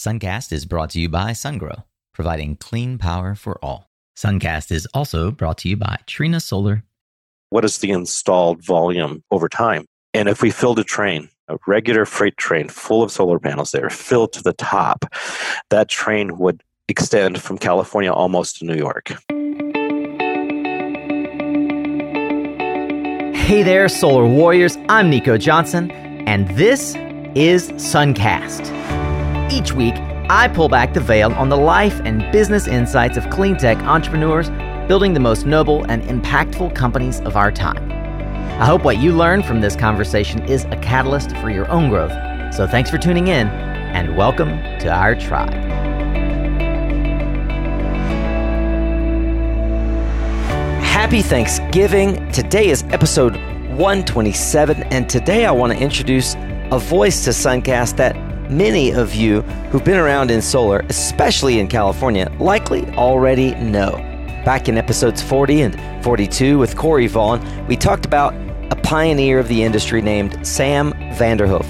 Suncast is brought to you by SunGrow, providing clean power for all. Suncast is also brought to you by Trina Solar. What is the installed volume over time? And if we filled a train, a regular freight train full of solar panels there, filled to the top, that train would extend from California almost to New York. Hey there, Solar Warriors. I'm Nico Johnson, and this is Suncast. Each week, I pull back the veil on the life and business insights of clean tech entrepreneurs building the most noble and impactful companies of our time. I hope what you learn from this conversation is a catalyst for your own growth. So thanks for tuning in, and welcome to our tribe. Happy Thanksgiving. Today is episode 127, and today I want to introduce a voice to Suncast that many of you who've been around in solar, especially in California, likely already know. Back in episodes 40 and 42 with Corey Vaughn, we talked about a pioneer of the industry named Sam Vanderhoof.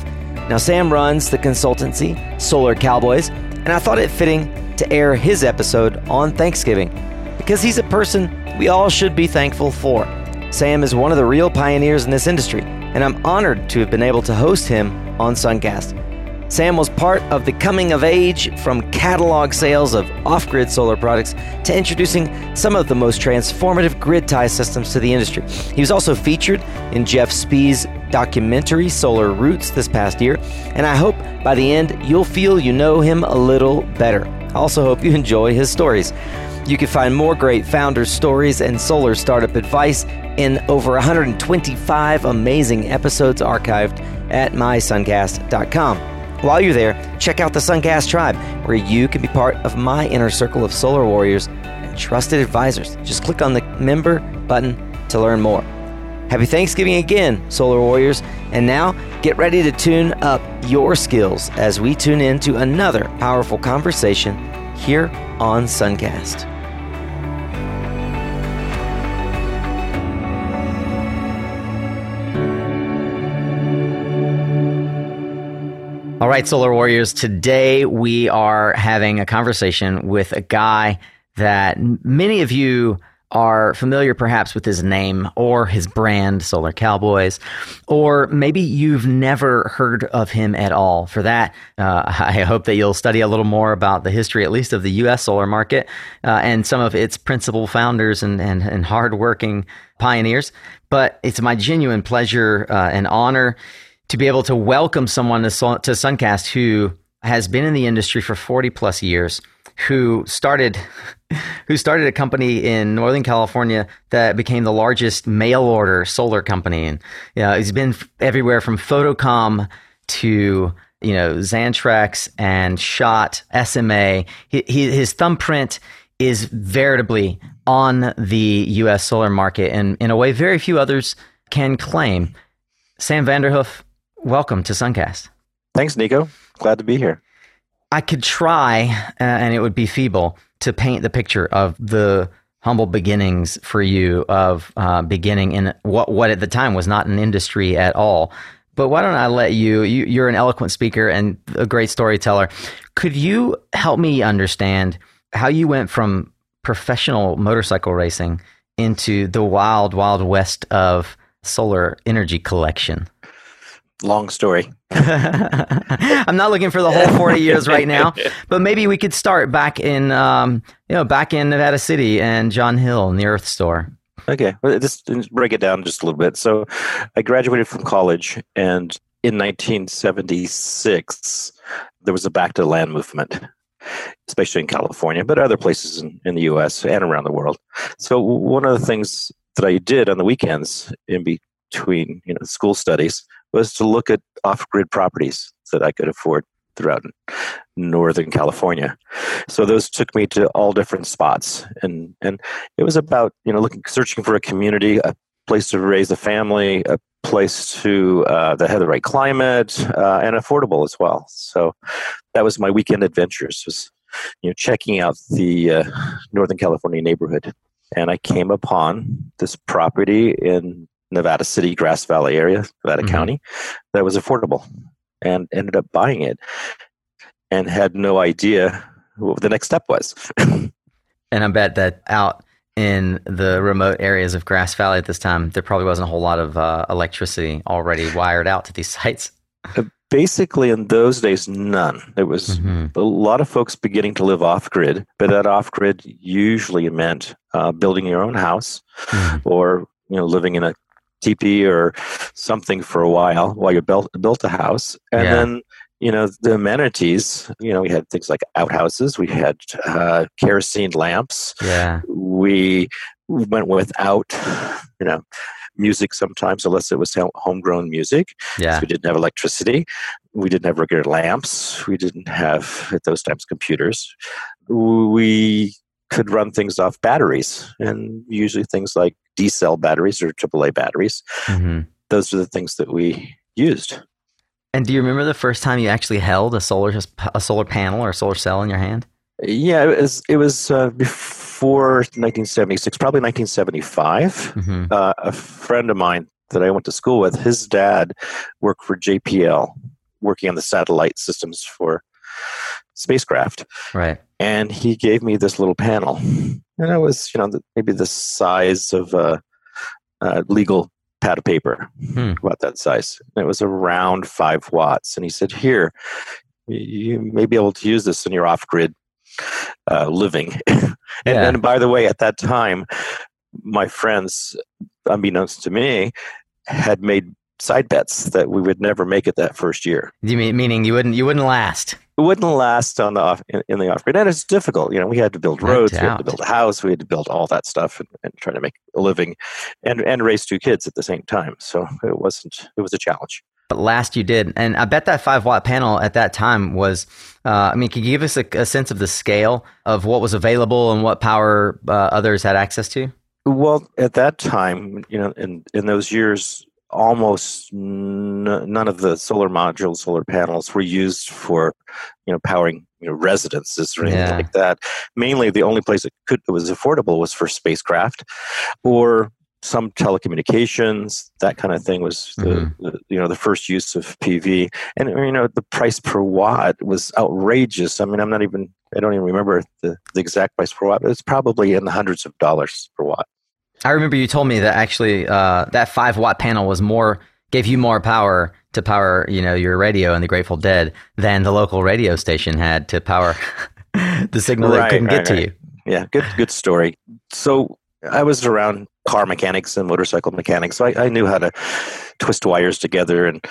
Now, Sam runs the consultancy Solar Cowboys, and I thought it fitting to air his episode on Thanksgiving because he's a person we all should be thankful for. Sam is one of the real pioneers in this industry, and I'm honored to have been able to host him on Suncast. Sam was part of the coming of age from catalog sales of off grid solar products to introducing some of the most transformative grid tie systems to the industry. He was also featured in Jeff Spee's documentary Solar Roots this past year, and I hope by the end you'll feel you know him a little better. I also hope you enjoy his stories. You can find more great founder stories and solar startup advice in over 125 amazing episodes archived at mysuncast.com. While you're there, check out the Suncast Tribe, where you can be part of my inner circle of solar warriors and trusted advisors. Just click on the member button to learn more. Happy Thanksgiving again, Solar Warriors. And now get ready to tune up your skills as we tune in to another powerful conversation here on Suncast. All right, Solar Warriors. Today we are having a conversation with a guy that many of you are familiar perhaps with his name or his brand, Solar Cowboys, or maybe you've never heard of him at all. For that, uh, I hope that you'll study a little more about the history, at least of the U.S. solar market uh, and some of its principal founders and, and, and hardworking pioneers. But it's my genuine pleasure uh, and honor to be able to welcome someone to, Suncast who has been in the industry for 40 plus years, who started who started a company in Northern California that became the largest mail order solar company. And you know, he's been everywhere from Photocom to you know Xantrex and Schott SMA. He, he, his thumbprint is veritably on the U.S. solar market, and in a way very few others can claim. Sam Vanderhoof, welcome to Suncast. Thanks, Nico. Glad to be here. I could try, uh, and it would be feeble, to paint the picture of the humble beginnings for you of uh, beginning in what what at the time was not an industry at all. But why don't I let you, you? You're an eloquent speaker and a great storyteller. Could you help me understand how you went from professional motorcycle racing into the wild, wild west of solar energy collection? Long story. I'm not looking for the whole 40 years right now, but maybe we could start back in, um, you know, back in Nevada City and John Hill in the Earth Store. Okay, well, just break it down just a little bit. So, I graduated from college, and in 1976, there was a back to land movement, especially in California, but other places in, in the U.S. and around the world. So, one of the things that I did on the weekends in between, you know, school studies was to look at off grid properties that I could afford throughout Northern California. So those took me to all different spots, and and it was about you know looking searching for a community, a place to raise a family, a place to uh, that had the right climate uh, and affordable as well. So that was my weekend adventures was you know checking out the uh, Northern California neighborhood, and I came upon this property in Nevada City, Grass Valley area, Nevada mm-hmm. County, that was affordable and ended up buying it. and had no idea what the next step was. and I bet that out in the remote areas of Grass Valley at this time, there probably wasn't a whole lot of uh, electricity already wired out to these sites. Uh, basically, in those days, none. It was mm-hmm. a lot of folks beginning to live off grid, but that off grid usually meant uh, building your own house mm-hmm. or you know living in a teepee or something for a while while you built built a house, and yeah. then you know the amenities you know we had things like outhouses we had uh, kerosene lamps. Yeah. We went without you know music sometimes unless it was homegrown music yeah. so we didn't have electricity. We didn't have regular lamps. We didn't have at those times computers. We could run things off batteries and usually things like d cell batteries or aaa batteries mm-hmm. those are the things that we used and do you remember the first time you actually held a solar a solar panel or a solar cell in your hand? Yeah, it was it was uh, before 1976, probably 1975. Mm-hmm. Uh, a friend of mine that I went to school with, his dad worked for JPL, working on the satellite systems for spacecraft. Right. And he gave me this little panel, and it was you know maybe the size of a, a legal pad of paper, hmm. about that size. And it was around five watts. And he said, Here, you may be able to use this in your off grid uh, living. and, yeah. and by the way, at that time, my friends, unbeknownst to me, had made side bets that we would never make it that first year. You mean meaning you wouldn't you wouldn't last? It wouldn't last on the off in, in the off grid, and it's difficult. You know, we had to build roads, we had to build a house, we had to build all that stuff, and, and try to make a living, and and raise two kids at the same time. So it wasn't. It was a challenge. But last you did, and I bet that five watt panel at that time was. Uh, I mean, can you give us a, a, sense of the scale of what was available and what power uh, others had access to? Well, at that time, you know, in in those years, almost n- none of the solar modules, solar panels were used for, you know, powering you know residences or anything yeah. like that. Mainly, the only place it could it was affordable was for spacecraft, or some telecommunications, that kind of thing was the, mm-hmm. the, you know the first use of PV, and you know the price per watt was outrageous. I mean, I'm not even I don't even remember the, the exact price per watt, but it's probably in the hundreds of dollars per watt. I remember you told me that actually uh, that five watt panel was more gave you more power to power you know your radio and the Grateful Dead than the local radio station had to power the signal right, that couldn't right, get right. to you. Yeah, good good story. So I was around car mechanics and motorcycle mechanics, so I, I knew how to twist wires together and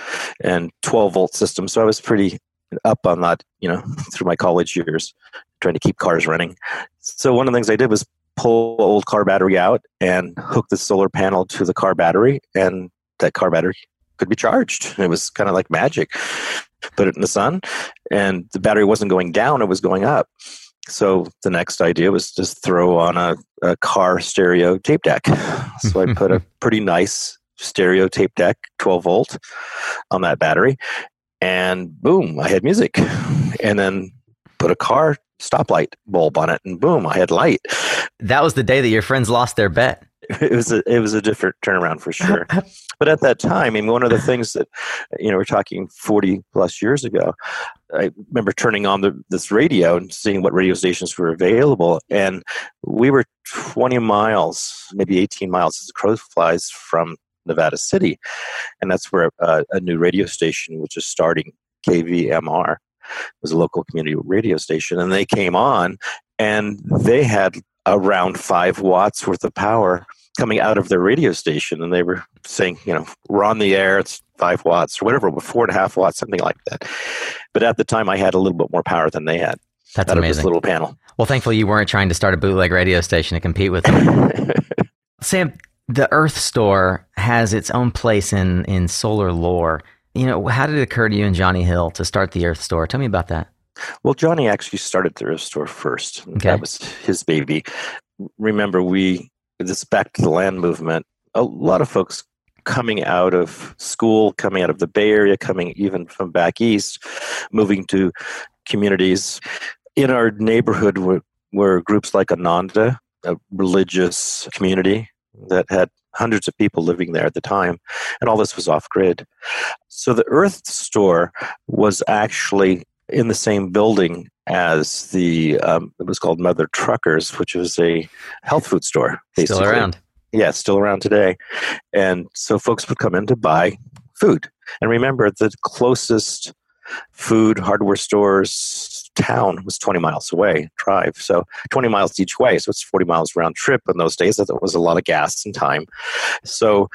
and 12 volt systems. So I was pretty up on that, you know, through my college years, trying to keep cars running. So one of the things I did was pull old car battery out and hook the solar panel to the car battery, and that car battery could be charged. It was kind of like magic. Put it in the sun, and the battery wasn't going down; it was going up. So the next idea was just throw on a, a car stereo tape deck. So I put a pretty nice stereo tape deck, 12 volt, on that battery, and boom, I had music. And then put a car stoplight bulb on it, and boom, I had light. That was the day that your friends lost their bet. It was a it was a different turnaround for sure. but at that time, I mean, one of the things that you know we're talking forty plus years ago. I remember turning on the, this radio and seeing what radio stations were available, and we were twenty miles, maybe eighteen miles as the crow flies from Nevada City, and that's where uh, a new radio station, which is starting KVMR, was a local community radio station, and they came on, and they had around five watts worth of power coming out of their radio station, and they were saying, you know, we're on the air, it's five watts or whatever, four and a half watts, something like that. But at the time, I had a little bit more power than they had. That's amazing. this little panel. Well, thankfully, you weren't trying to start a bootleg radio station to compete with them. Sam, the Earth Store has its own place in in solar lore. You know, how did it occur to you and Johnny Hill to start the Earth Store? Tell me about that. Well, Johnny actually started the Earth Store first. Okay. That was his baby. Remember, we this back to the land movement. A lot of folks coming out of school, coming out of the Bay Area, coming even from back east, moving to communities in our neighborhood were, were groups like Ananda, a religious community that had hundreds of people living there at the time, and all this was off grid. So the Earth Store was actually in the same building as the um, it was called Mother Truckers, which was a health food store. Basically. Still around. Yeah, still around today. And so folks would come in to buy food. And remember, the closest food hardware stores town was 20 miles away drive so 20 miles each way so it's 40 miles round trip in those days that was a lot of gas and time so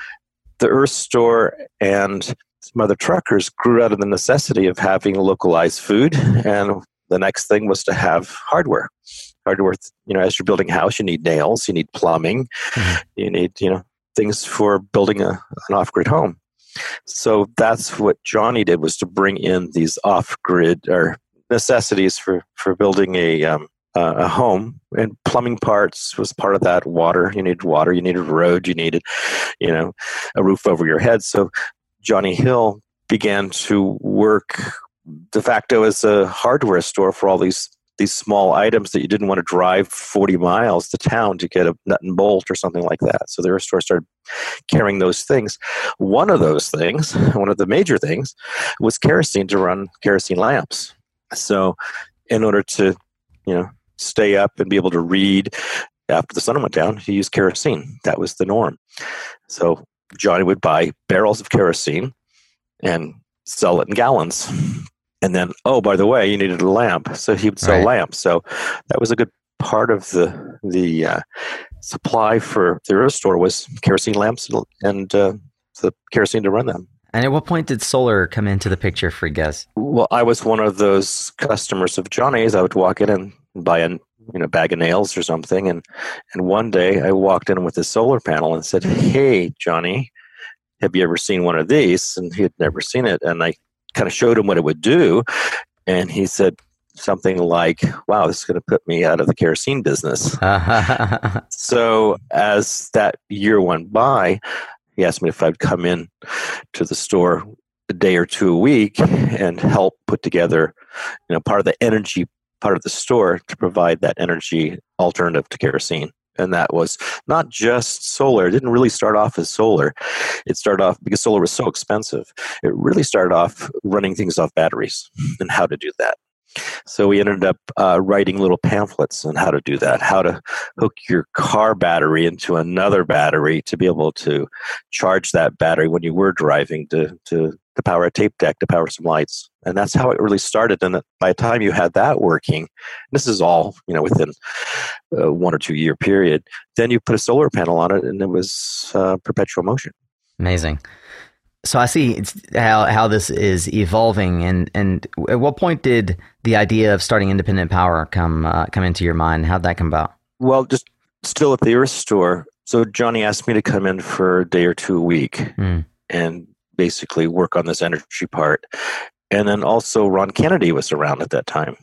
the earth store and some other Truckers grew out of the necessity of having localized food, and the next thing was to have hardware. Hardware, you know, as you're building a house, you need nails, you need plumbing, mm-hmm. you need, you know, things for building a, an off-grid home. So that's what Johnny did was to bring in these off-grid or necessities for for building a um, uh, a home and plumbing parts was part of that water you needed water you needed a road you needed you know a roof over your head so Johnny Hill began to work de facto as a hardware store for all these these small items that you didn't want to drive 40 miles to town to get a nut and bolt or something like that. So their store started carrying those things. One of those things, one of the major things, was kerosene to run kerosene lamps. So in order to, you know, stay up and be able to read after the sun went down, he used kerosene. That was the norm. So Johnny would buy barrels of kerosene and sell it in gallons. And then, oh, by the way, you needed a lamp, so he would sell right. lamps. So that was a good part of the the uh, supply for the Earth store was kerosene lamps and uh, the kerosene to run them. And at what point did solar come into the picture for you guys? Well, I was one of those customers of Johnny's. I would walk in and buy a you know bag of nails or something, and and one day I walked in with a solar panel and said, "Hey, Johnny, have you ever seen one of these?" And he had never seen it, and I kind of showed him what it would do, and he said something like, "Wow, this is going to put me out of the kerosene business." so as that year went by, he asked me if I'd come in to the store a day or two a week and help put together, you know, part of the energy part of the store to provide that energy alternative to kerosene. And that was not just solar. It didn't really start off as solar. It started off because solar was so expensive. It really started off running things off batteries and how to do that. So we ended up uh, writing little pamphlets on how to do that, how to hook your car battery into another battery to be able to charge that battery when you were driving to, to, to power a tape deck, to power some lights. And that's how it really started. And by the time you had that working, this is all, you know, within a one or two year period, then you put a solar panel on it and it was uh, perpetual motion. Amazing. So I see how how this is evolving, and and at what point did the idea of starting independent power come uh, come into your mind? How'd that come about? Well, just still at the Earth Store. So Johnny asked me to come in for a day or two a week mm. and basically work on this energy part, and then also Ron Kennedy was around at that time.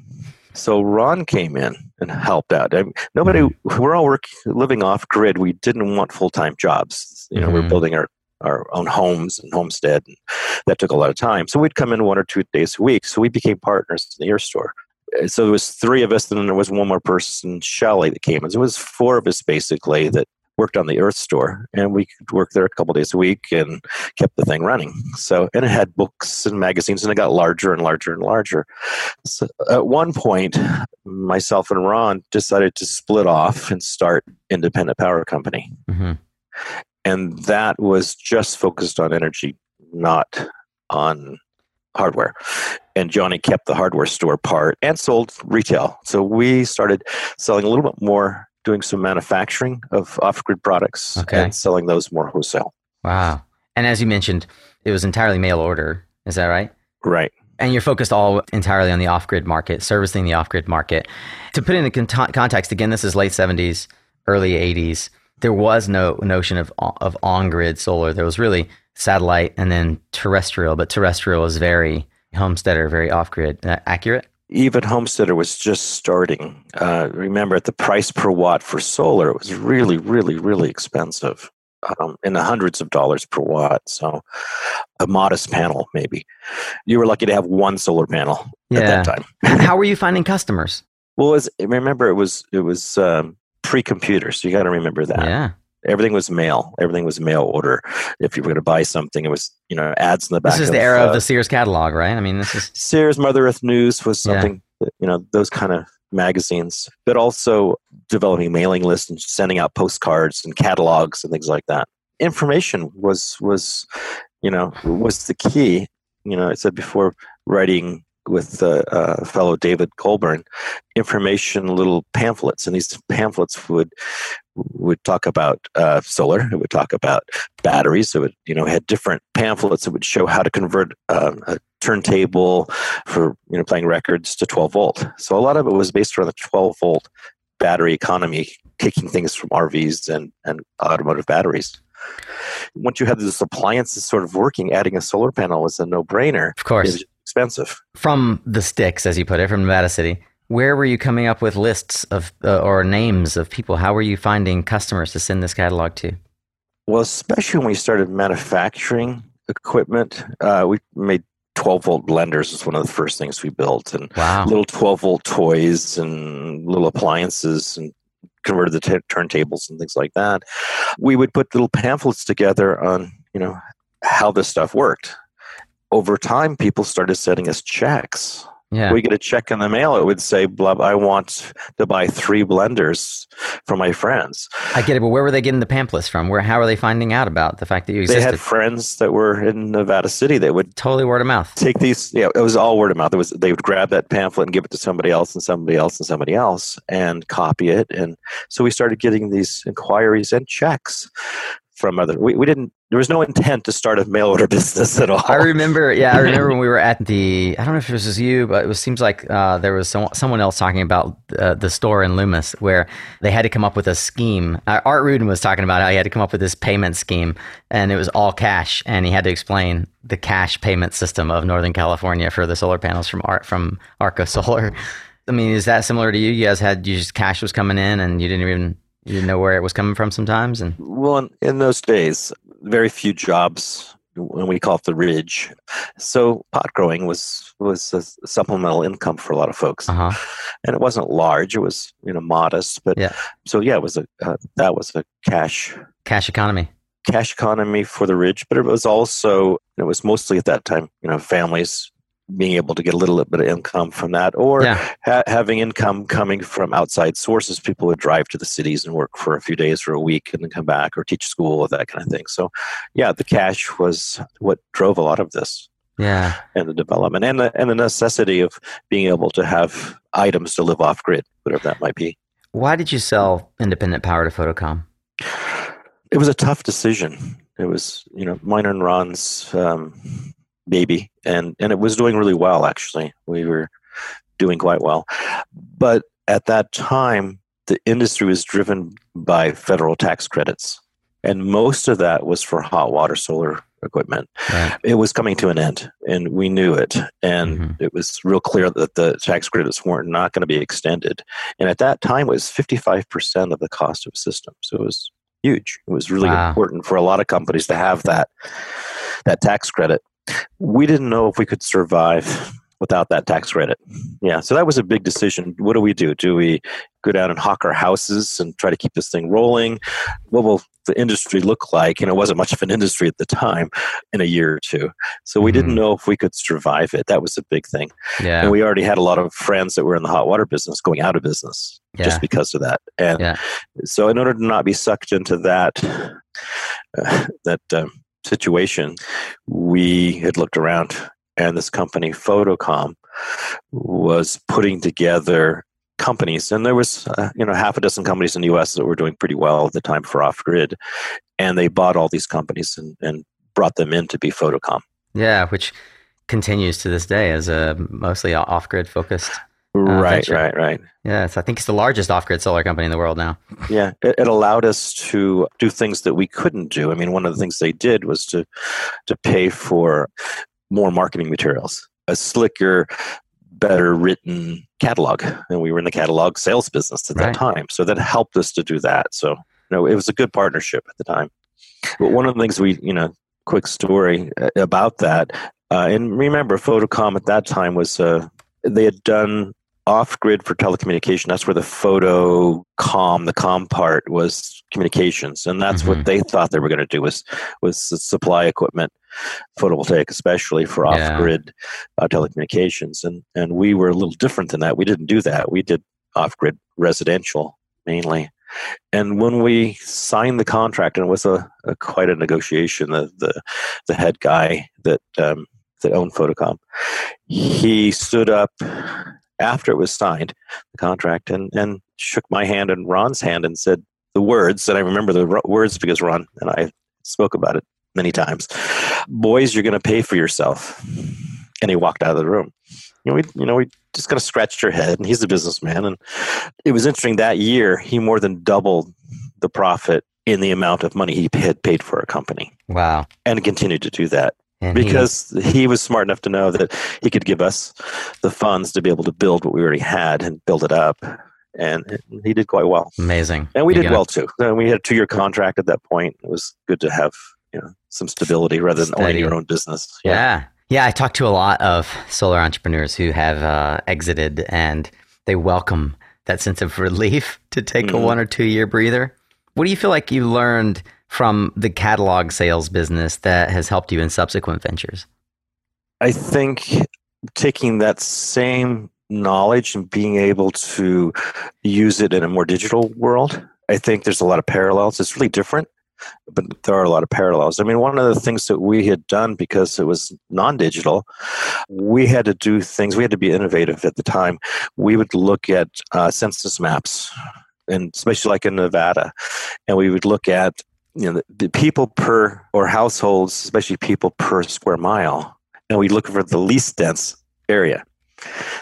So Ron came in and helped out. I mean, nobody, hmm. we're all working, living off grid. We didn't want full time jobs. You know, mm-hmm. we're building our our own homes and homestead. And that took a lot of time. So we'd come in one or two days a week. So we became partners in the Earth store. Uh, so there was three of us, and then there was one more person, Shelly, that came. And so it was four of us basically that worked on the Earth store, and we could work there a couple days a week and kept the thing running. So, and it had books and magazines, and it got larger and larger and larger. So, at one point, myself and Ron decided to split off and start independent power company. Mm-hmm and that was just focused on energy, not on hardware. And Johnny kept the hardware store part and sold retail. So we started selling a little bit more, doing some manufacturing of off grid products okay. and selling those more wholesale. Wow. And as you mentioned, it was entirely mail order. Is that right? Right. And you're focused all entirely on the off grid market, servicing the off grid market. To put it in context, again, this is late 70s, early 80s there was no notion of of on grid solar. There was really satellite and then terrestrial, but terrestrial is very homesteader, very off grid. Accurate? Even homesteader was just starting. Uh, remember, at the price per watt for solar, it was really, really, really expensive. Um, in the hundreds of dollars per watt. So, a modest panel, maybe. You were lucky to have one solar panel yeah. at that time. How were you finding customers? Well, was, remember it was it was um, pre-computers. So you got to remember that. Yeah. Everything was mail. Everything was mail order. If you were going to buy something, it was you know ads in the back. This is the era uh, of the Sears catalog, right? I mean, this is Sears, Mother Earth News was Yeah. something. that, You know those kind of magazines, but also developing mailing lists and sending out postcards and catalogs and things like that. Information was was you know was the key. You know, I said before writing with uh, uh, fellow David Colburn, information little pamphlets, and these pamphlets would would talk about uh, solar. It would talk about batteries. So it would you know had different pamphlets that would show how to convert um, a turntable for you know playing records to 12 volt. So a lot of it was based around the 12 volt battery economy, taking things from RVs and and automotive batteries. Once you had these appliances sort of working, adding a solar panel was a no brainer. of course expensive. from the sticks, as you put it, from Nevada City. Where were you coming up with lists of uh, or names of people? How were you finding customers to send this catalog to? Well, especially when we started manufacturing equipment, uh, we made 12 volt blenders was one of the first things we built, and Wow. little 12 volt toys and little appliances and converted the t- turntables and things like that. We would put little pamphlets together on, you know, how this stuff worked. Over time, people started sending us checks. Yeah. We get a check in the mail. It would say, "Blah, I want to buy three blenders for my friends." I get it, but where were they getting the pamphlets from? Where how are they finding out about the fact that you existed? They had friends that were in Nevada City that would totally word of mouth. take these yeah it was all word of mouth it was they would grab that pamphlet and give it to somebody else and somebody else and somebody else and copy it and so we started getting these inquiries and checks from other we, we didn't there was no intent to start a mail order business at all I remember, yeah, I remember when we were at the. I don't know if it was you, but it was, seems like uh, there was some, someone else talking about uh, the store in Loomis where they had to come up with a scheme. Uh, Art Rudin was talking about how he had to come up with this payment scheme, and it was all cash, and he had to explain the cash payment system of Northern California for the solar panels from Art from Arco Solar. I mean, is that similar to you? You guys had you just cash was coming in, and you didn't even you didn't know where it was coming from sometimes, and well in, in those days very few jobs when we call it the ridge so pot growing was was a supplemental income for a lot of folks uh huh, and it wasn't large it was you know modest but Yeah. so yeah it was a uh, that was a cash cash economy. cash economy for the ridge but it was also it was mostly at that time, you know, families being able to get a little bit of income from that, or Yeah. ha- having income coming from outside sources. People would drive to the cities and work for a few days or a week, and then come back or teach school or that kind of thing. So, yeah, the cash was what drove a lot of this Yeah. and the development, and the and the necessity of being able to have items to live off grid, whatever that might be. Why did you sell independent power to Photocom? it was a tough decision. It was, you know, mine and Ron's um, baby, and and it was doing really well. Actually, we were doing quite well, but at that time, the industry was driven by federal tax credits, and most of that was for hot water solar equipment. Right. It was coming to an end, and we knew it, and Mhm. it was real clear that the tax credits weren't not going to be extended. And at that time, it was fifty five percent of the cost of a system, so it was huge. It was really Wow. important for a lot of companies to have that that tax credit. We didn't know if we could survive without that tax credit. Yeah, so that was a big decision. What do we do? Do we go down and hawk our houses and try to keep this thing rolling? What will the industry look like? And it wasn't much of an industry at the time in a year or two. So we didn't Mhm. know if we could survive it. That was a big thing. Yeah. And we already had a lot of friends that were in the hot water business going out of business Yeah. just because of that. And Yeah. so, in order to not be sucked into that uh, that um, situation, we had looked around, and this company, Photocom, was putting together companies, and there was uh, you know half a dozen companies in the U.S. that were doing pretty well at the time for off grid, and they bought all these companies and, and brought them in to be Photocom. Yeah, which continues to this day as a mostly off grid focused. Right, venture. right, right. Yeah, it's, I think it's the largest off grid solar company in the world now. Yeah, it, it allowed us to do things that we couldn't do. I mean, one of the things they did was to to pay for more marketing materials, a slicker, better written catalog, and we were in the catalog sales business at Right. that time. So that helped us to do that. So you know, it was a good partnership at the time. But one of the things we, you know, quick story uh, about that, uh, and remember, Photocom at that time was uh, they had done off grid for telecommunication. That's where the photo com, the com part was communications, and that's mm-hmm. what they thought they were going to do was was supply equipment, photovoltaic especially for off grid yeah. uh, telecommunications, and and we were a little different than that. We didn't do that. We did off grid residential mainly. And when we signed the contract, and it was a, a quite a negotiation, the the, the head guy that um, that owned Photocom, he stood up after it was signed, the contract, and, and shook my hand and Ron's hand and said the words, and I remember the words because Ron and I spoke about it many times. Boys, you're going to pay for yourself. And he walked out of the room. You know, we, you know, we just kind of scratched our head, and he's a businessman. And it was interesting that year, he more than doubled the profit in the amount of money he had paid for a company. Wow. And continued to do that. And because he, he, was smart enough to know that he could give us the funds to be able to build what we already had and build it up. And he did quite well. Amazing. And we You're did well too. And we had a two year contract at that point. It was good to have you know some stability rather than Steady. owning your own business. Yeah. yeah. yeah. I talked to a lot of solar entrepreneurs who have uh, exited and they welcome that sense of relief to take mm-hmm. a one or two year breather. What do you feel like you learned from the catalog sales business that has helped you in subsequent ventures? I think taking that same knowledge and being able to use it in a more digital world, I think there's a lot of parallels. It's really different, but there are a lot of parallels. I mean, one of the things that we had done because it was non digital, we had to do things, we had to be innovative at the time. We would look at uh, census maps and especially like in Nevada. And we would look at you know the, the people per or households, especially people per square mile, and we look for the least dense area.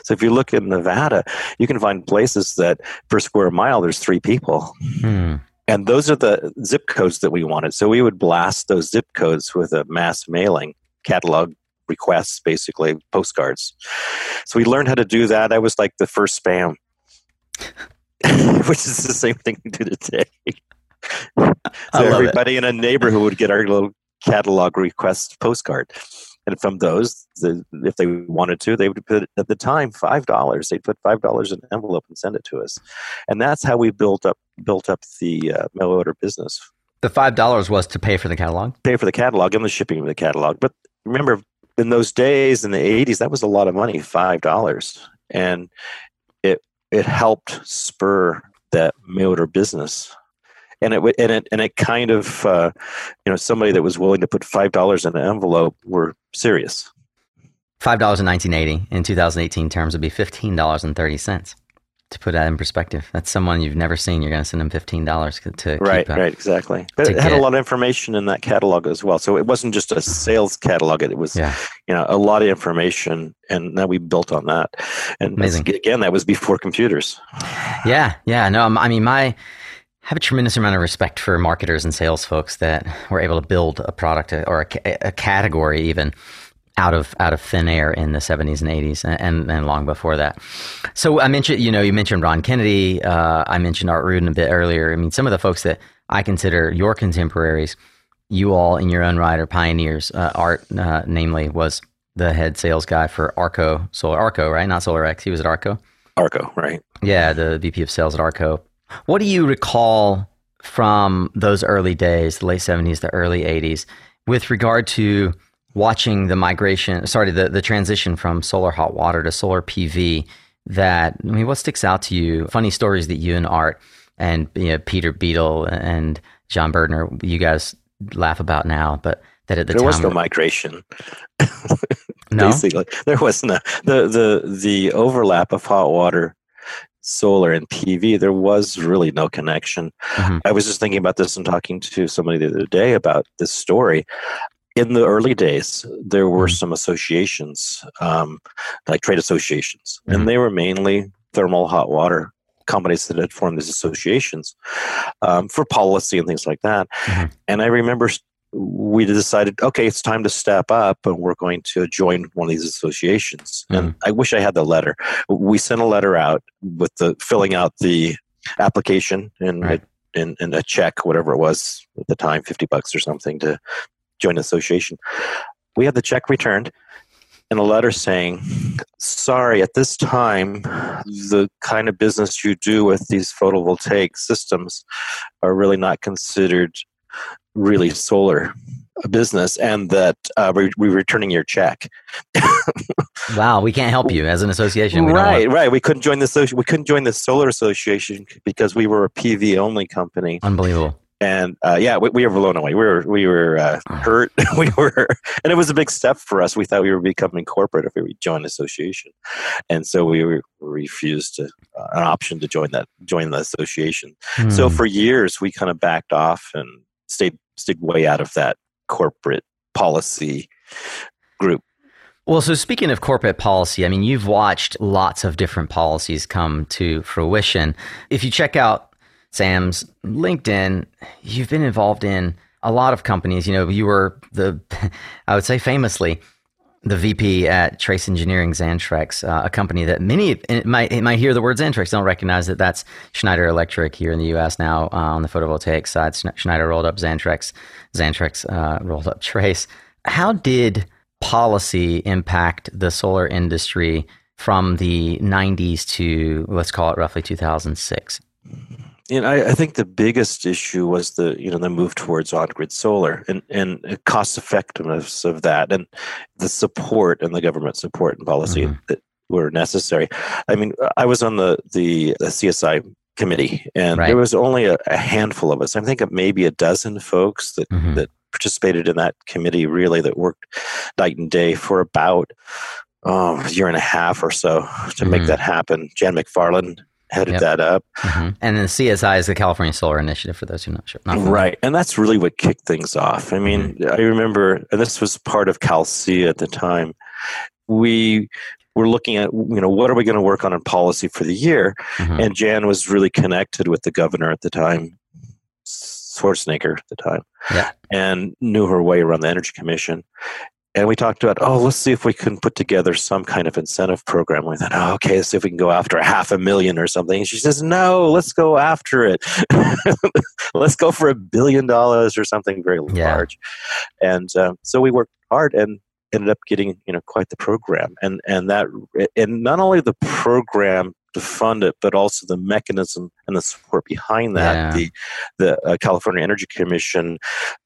So if you look in Nevada, you can find places that per square mile there's three people. Hmm. And those are the zip codes that we wanted. So we would blast those zip codes with a mass mailing catalog requests, basically postcards. So we learned how to do that. I was like the first spam, which is the same thing we do today. so everybody it. in a neighborhood would get our little catalog request postcard. And from those, the, if they wanted to, they would put at the time five dollars. They'd put five dollars in an envelope and send it to us, and that's how we built up built up the uh, mail order business. The five dollars was to pay for the catalog, pay for the catalog and the shipping of the catalog. But remember, in those days in the '80s, that was a lot of money, five dollars, and it it helped spur that mail order business and it and it and it kind of uh, you know somebody that was willing to put five dollars in an envelope were serious. Five dollars in 1980 in 2018 terms would be fifteen dollars and thirty cents. To put that in perspective, that's someone you've never seen. You're going to send them fifteen dollars to right, keep, uh, right, exactly. But it had a lot of information in that catalog as well. So it wasn't just a sales catalog; it was, yeah. you know, a lot of information, and now we built on that. And Amazing. again, that was before computers. Yeah, yeah. No, I mean, my have a tremendous amount of respect for marketers and sales folks that were able to build a product or a, a category even out of out of thin air in the 70s and 80s and, and long before that. So I mentioned, you know, you mentioned Ron Kennedy. Uh, I mentioned Art Ruden a bit earlier. I mean, some of the folks that I consider your contemporaries, you all in your own right are pioneers. Uh, Art, uh, namely, was the head sales guy for Arco Solar Arco, right? Not Solar X. He was at Arco. Arco, right? Yeah, the VP of Sales at Arco. What do you recall from those early days, the late 70s, the early 80s, with regard to watching the migration, sorry, the, the transition from solar hot water to solar PV? That, I mean, what sticks out to you? Funny stories that you and Art and you know, Peter Beadle and John Berdner, you guys laugh about now, but that at the there time. There was no migration. no? Basically, there was no. The, the, the overlap of hot water solar and PV, there was really no connection. Mm-hmm. I was just thinking about this and talking to somebody the other day about this story. In the early days, there were mm-hmm. some associations, um, like trade associations, mm-hmm. and they were mainly thermal hot water companies that had formed these associations um, for policy and things like that. Mm-hmm. And I remember we decided, okay, it's time to step up and we're going to join one of these associations. Mm. And I wish I had the letter. We sent a letter out with the filling out the application and, right. a, and, and a check, whatever it was at the time, 50 bucks or something to join the association. We had the check returned in a letter saying, sorry, at this time, the kind of business you do with these photovoltaic systems are really not considered really solar business and that uh, we, we're returning your check. wow, we can't help you as an association. Right, want... right. We couldn't join the we couldn't join the solar association because we were a PV only company. Unbelievable and uh, yeah, we, we, were blown away. We were we were uh, hurt. we were, and it was a big step for us. We thought we were becoming corporate if we joined the association, and so we were, refused to, uh, an option to join that join the association. Hmm. So for years, we kind of backed off and stayed stayed way out of that corporate policy group. Well, so speaking of corporate policy, I mean, you've watched lots of different policies come to fruition. If you check out Sam's LinkedIn, you've been involved in a lot of companies. You know, you were the, I would say famously, the VP at Trace Engineering Xantrex, uh, a company that many it might it might hear the word Xantrex, don't recognize that that's Schneider Electric here in the U.S. now uh, on the photovoltaic side. Schneider rolled up Xantrex, Xantrex uh, rolled up Trace. How did policy impact the solar industry from the 90s to let's call it roughly 2006? you know, I, I, think the biggest issue was the you know the move towards on-grid solar and and cost effectiveness of that and the support and the government support and policy mm-hmm. that were necessary. I mean, I was on the the, the CSI committee, and right. there was only a, a, handful of us. I think maybe a dozen folks that mm-hmm. that participated in that committee. Really, that worked night and day for about oh, a year and a half or so to mm-hmm. make that happen. Jan McFarland headed yep. that up. Mm-hmm. And then CSI is the California Solar Initiative, for those who are not sure. Not right. And that's really what kicked things off. I mean, mm-hmm. I remember, and this was part of CalSEIA at the time, we were looking at, you know, what are we going to work on in policy for the year? Mm-hmm. And Jan was really connected with the governor at the time, Schwarzenegger at the time, yeah. and knew her way around the Energy Commission and we talked about, oh, let's see if we can put together some kind of incentive program. We thought, oh, okay, let's see if we can go after a half a million or something. And she says, no, let's go after it. let's go for a billion dollars or something very yeah. large. And um, so we worked hard and ended up getting, you know, quite the program. And and that and not only the program to fund it, but also the mechanism and the support behind that. Yeah. The the uh, California Energy Commission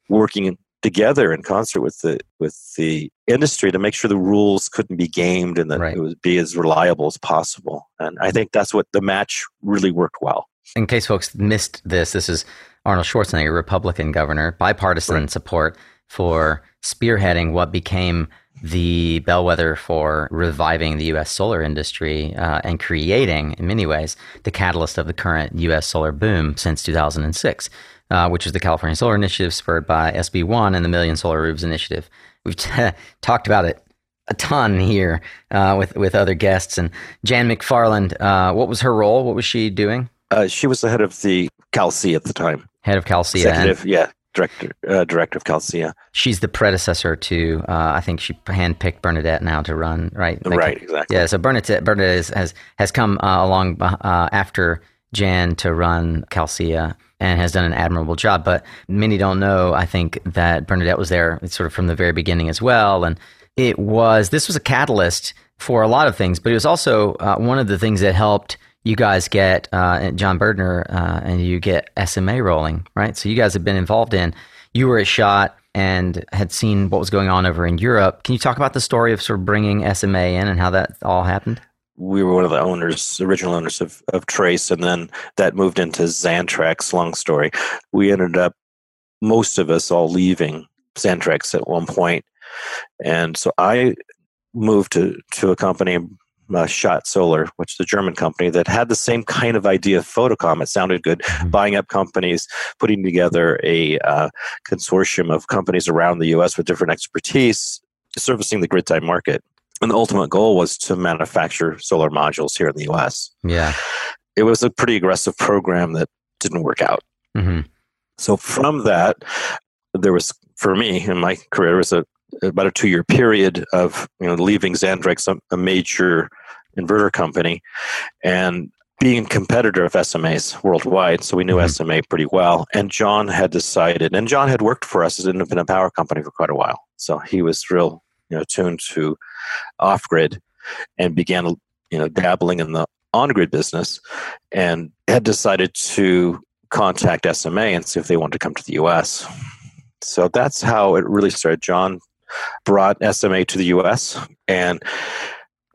working together in concert with the with the industry to make sure the rules couldn't be gamed and that right. it would be as reliable as possible. And I think that's what the match really worked well. In case folks missed this, this is Arnold Schwarzenegger, Republican governor, bipartisan right. support for spearheading what became the bellwether for reviving the U.S. solar industry uh, and creating, in many ways, the catalyst of the current U.S. solar boom since 2006 uh, which is the California Solar Initiative spurred by SB1 and the Million Solar Roofs Initiative. We've t- talked about it a ton here uh, with with other guests. And Jan McFarland, uh, what was her role? What was she doing? Uh, she was the head of the CalSEIA at the time. Head of CalSEIA. Executive, yeah. Director, uh, director of CalSEIA. She's the predecessor to, uh, I think she handpicked Bernadette now to run, right? Like, right, exactly. Yeah, so Bernadette, Bernadette has has come uh, along uh, after Jan to run CalSEIA and has done an admirable job. But many don't know, I think, that Bernadette was there sort of from the very beginning as well. And it was, this was a catalyst for a lot of things, but it was also uh, one of the things that helped you guys get, uh, John Berdner, uh, and you get SMA rolling, right? So you guys have been involved in, you were at Schott and had seen what was going on over in Europe. Can you talk about the story of sort of bringing SMA in and how that all happened? We were one of the owners, original owners of, of Trace, and then that moved into Xantrex. Long story. We ended up, most of us, all leaving Xantrex at one point, and so I moved to to a company, uh, Schott Solar, which is a German company that had the same kind of idea of photocom. It sounded good, mm-hmm. buying up companies, putting together a uh, consortium of companies around the U.S. with different expertise, servicing the grid tie market and the ultimate goal was to manufacture solar modules here in the US. Yeah. It was a pretty aggressive program that didn't work out. Mm-hmm. So from that, there was, for me in my career, was a, about a two year period of you know leaving Xantrex, a, a major inverter company, and being a competitor of SMAs worldwide, so we knew mm-hmm. SMA pretty well. And John had decided, and John had worked for us as an independent power company for quite a while, so he was real you know tuned to off grid, and began you know dabbling in the on grid business, and had decided to contact SMA and see if they wanted to come to the U.S. So that's how it really started. John brought SMA to the U.S. and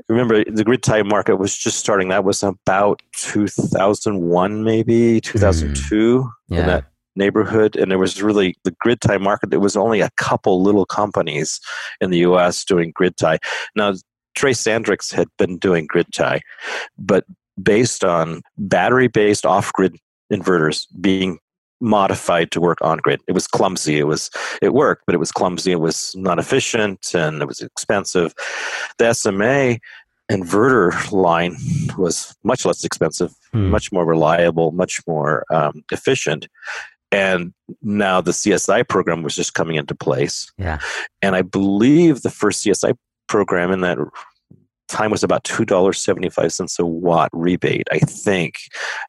remember the grid tie market was just starting. That was about 2001, maybe 2002 mm. yeah. in that neighborhood. And there was really the grid tie market. There was only a couple little companies in the U.S. doing grid tie. Now, Trace Xantrex had been doing grid tie, but based on battery based off grid inverters being modified to work on grid. It was clumsy. It was it worked, but it was clumsy. It was not efficient and it was expensive. The SMA inverter line was much less expensive, hmm. much more reliable, much more um, efficient. And now the CSI program was just coming into place. Yeah. And I believe the first CSI program in that time was about $2.75 a watt rebate, I think.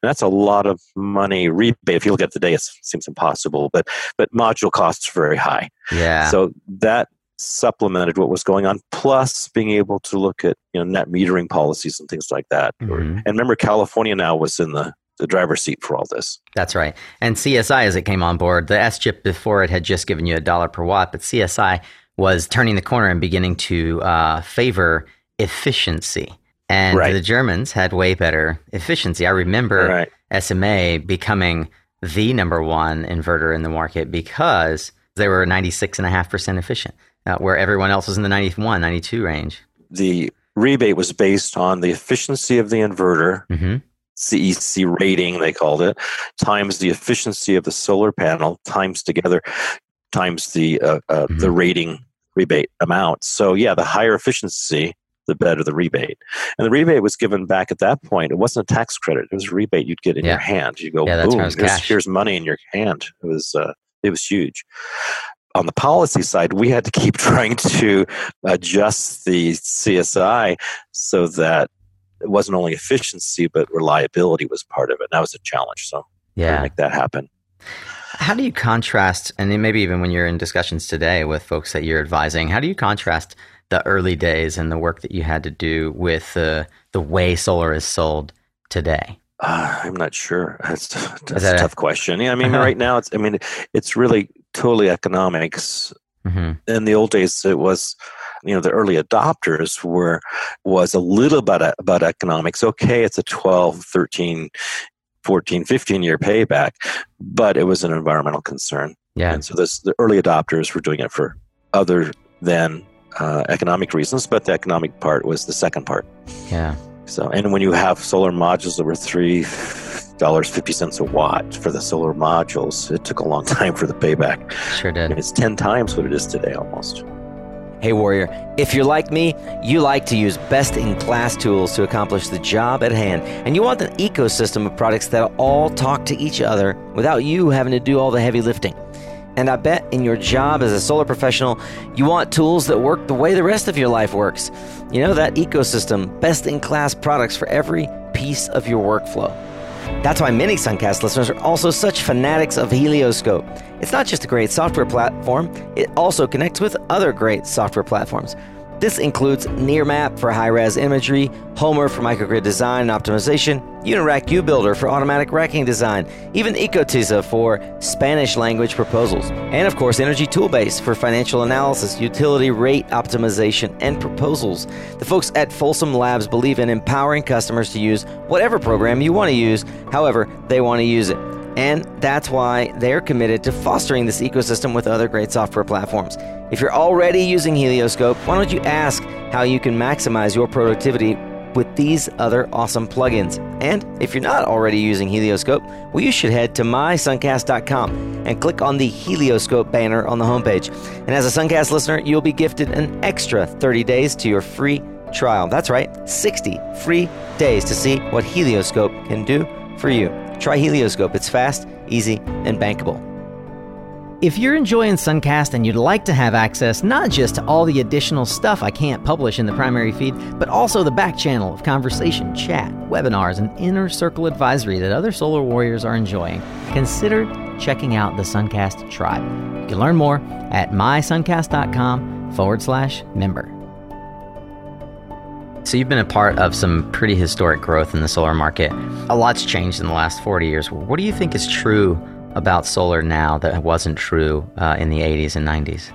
And that's a lot of money rebate. If you look at today, it seems impossible, but, but module costs are very high. Yeah. So that supplemented what was going on, plus being able to look at you know net metering policies and things like that. Mm-hmm. And remember, California now was in the the driver's seat for all this. That's right. And CSI, as it came on board, the S chip before it had just given you a dollar per watt, but CSI was turning the corner and beginning to uh, favor efficiency. And right. the Germans had way better efficiency. I remember right. SMA becoming the number one inverter in the market because they were 96.5% efficient, uh, where everyone else was in the 91, 92 range. The rebate was based on the efficiency of the inverter, mm-hmm. CEC rating, they called it, times the efficiency of the solar panel, times together, times the, uh, uh, mm-hmm. the rating rebate amount. So, yeah, the higher efficiency the better the rebate. And the rebate was given back at that point. It wasn't a tax credit; it was a rebate you'd get in yeah. your hand. You go, yeah, boom, here's, here's, money in your hand. It was uh, it was huge. On the policy side, we had to keep trying to adjust the CSI so that it wasn't only efficiency but reliability was part of it. And that was a challenge. So yeah, make that happen. How do you contrast, and maybe even when you're in discussions today with folks that you're advising, how do you contrast the early days and the work that you had to do with uh, the way solar is sold today? Uh, I'm not sure. That's, that's that a tough a, question. Yeah, I mean, uh-huh. right now it's. I mean, it's really totally economics. Mm-hmm. In the old days, it was, you know, the early adopters were was a little bit about economics. Okay, it's a 12, 13, 14, 15 year payback, but it was an environmental concern. Yeah. And so this, the early adopters were doing it for other than uh, economic reasons, but the economic part was the second part. Yeah. So, and when you have solar modules that were three dollars fifty cents a watt for the solar modules, it took a long time for the payback. Sure did. it's ten times what it is today, almost. Hey, Warrior, if you're like me, you like to use best in class tools to accomplish the job at hand, and you want an ecosystem of products that all talk to each other without you having to do all the heavy lifting. And I bet in your job as a solar professional, you want tools that work the way the rest of your life works. You know, that ecosystem, best in class products for every piece of your workflow. That's why many Suncast listeners are also such fanatics of Helioscope. It's not just a great software platform, it also connects with other great software platforms. This includes Nearmap for high res imagery, Homer for microgrid design and optimization, Unirac UBuilder for automatic racking design, even Ecotiza for Spanish language proposals, and of course Energy Toolbase for financial analysis, utility rate optimization, and proposals. The folks at Folsom Labs believe in empowering customers to use whatever program you want to use, however they want to use it. And that's why they're committed to fostering this ecosystem with other great software platforms. If you're already using Helioscope, why don't you ask how you can maximize your productivity with these other awesome plugins? And if you're not already using Helioscope, well, you should head to mysuncast.com and click on the Helioscope banner on the homepage. And as a Suncast listener, you'll be gifted an extra 30 days to your free trial. That's right, 60 free days to see what Helioscope can do for you. Try Helioscope. It's fast, easy, and bankable. If you're enjoying Suncast and you'd like to have access not just to all the additional stuff I can't publish in the primary feed, but also the back channel of conversation, chat, webinars, and inner circle advisory that other solar warriors are enjoying, consider checking out the Suncast Tribe. You can learn more at mysuncast.com forward slash member. So you've been a part of some pretty historic growth in the solar market. A lot's changed in the last 40 years. What do you think is true about solar now that wasn't true uh, in the 80s and 90s?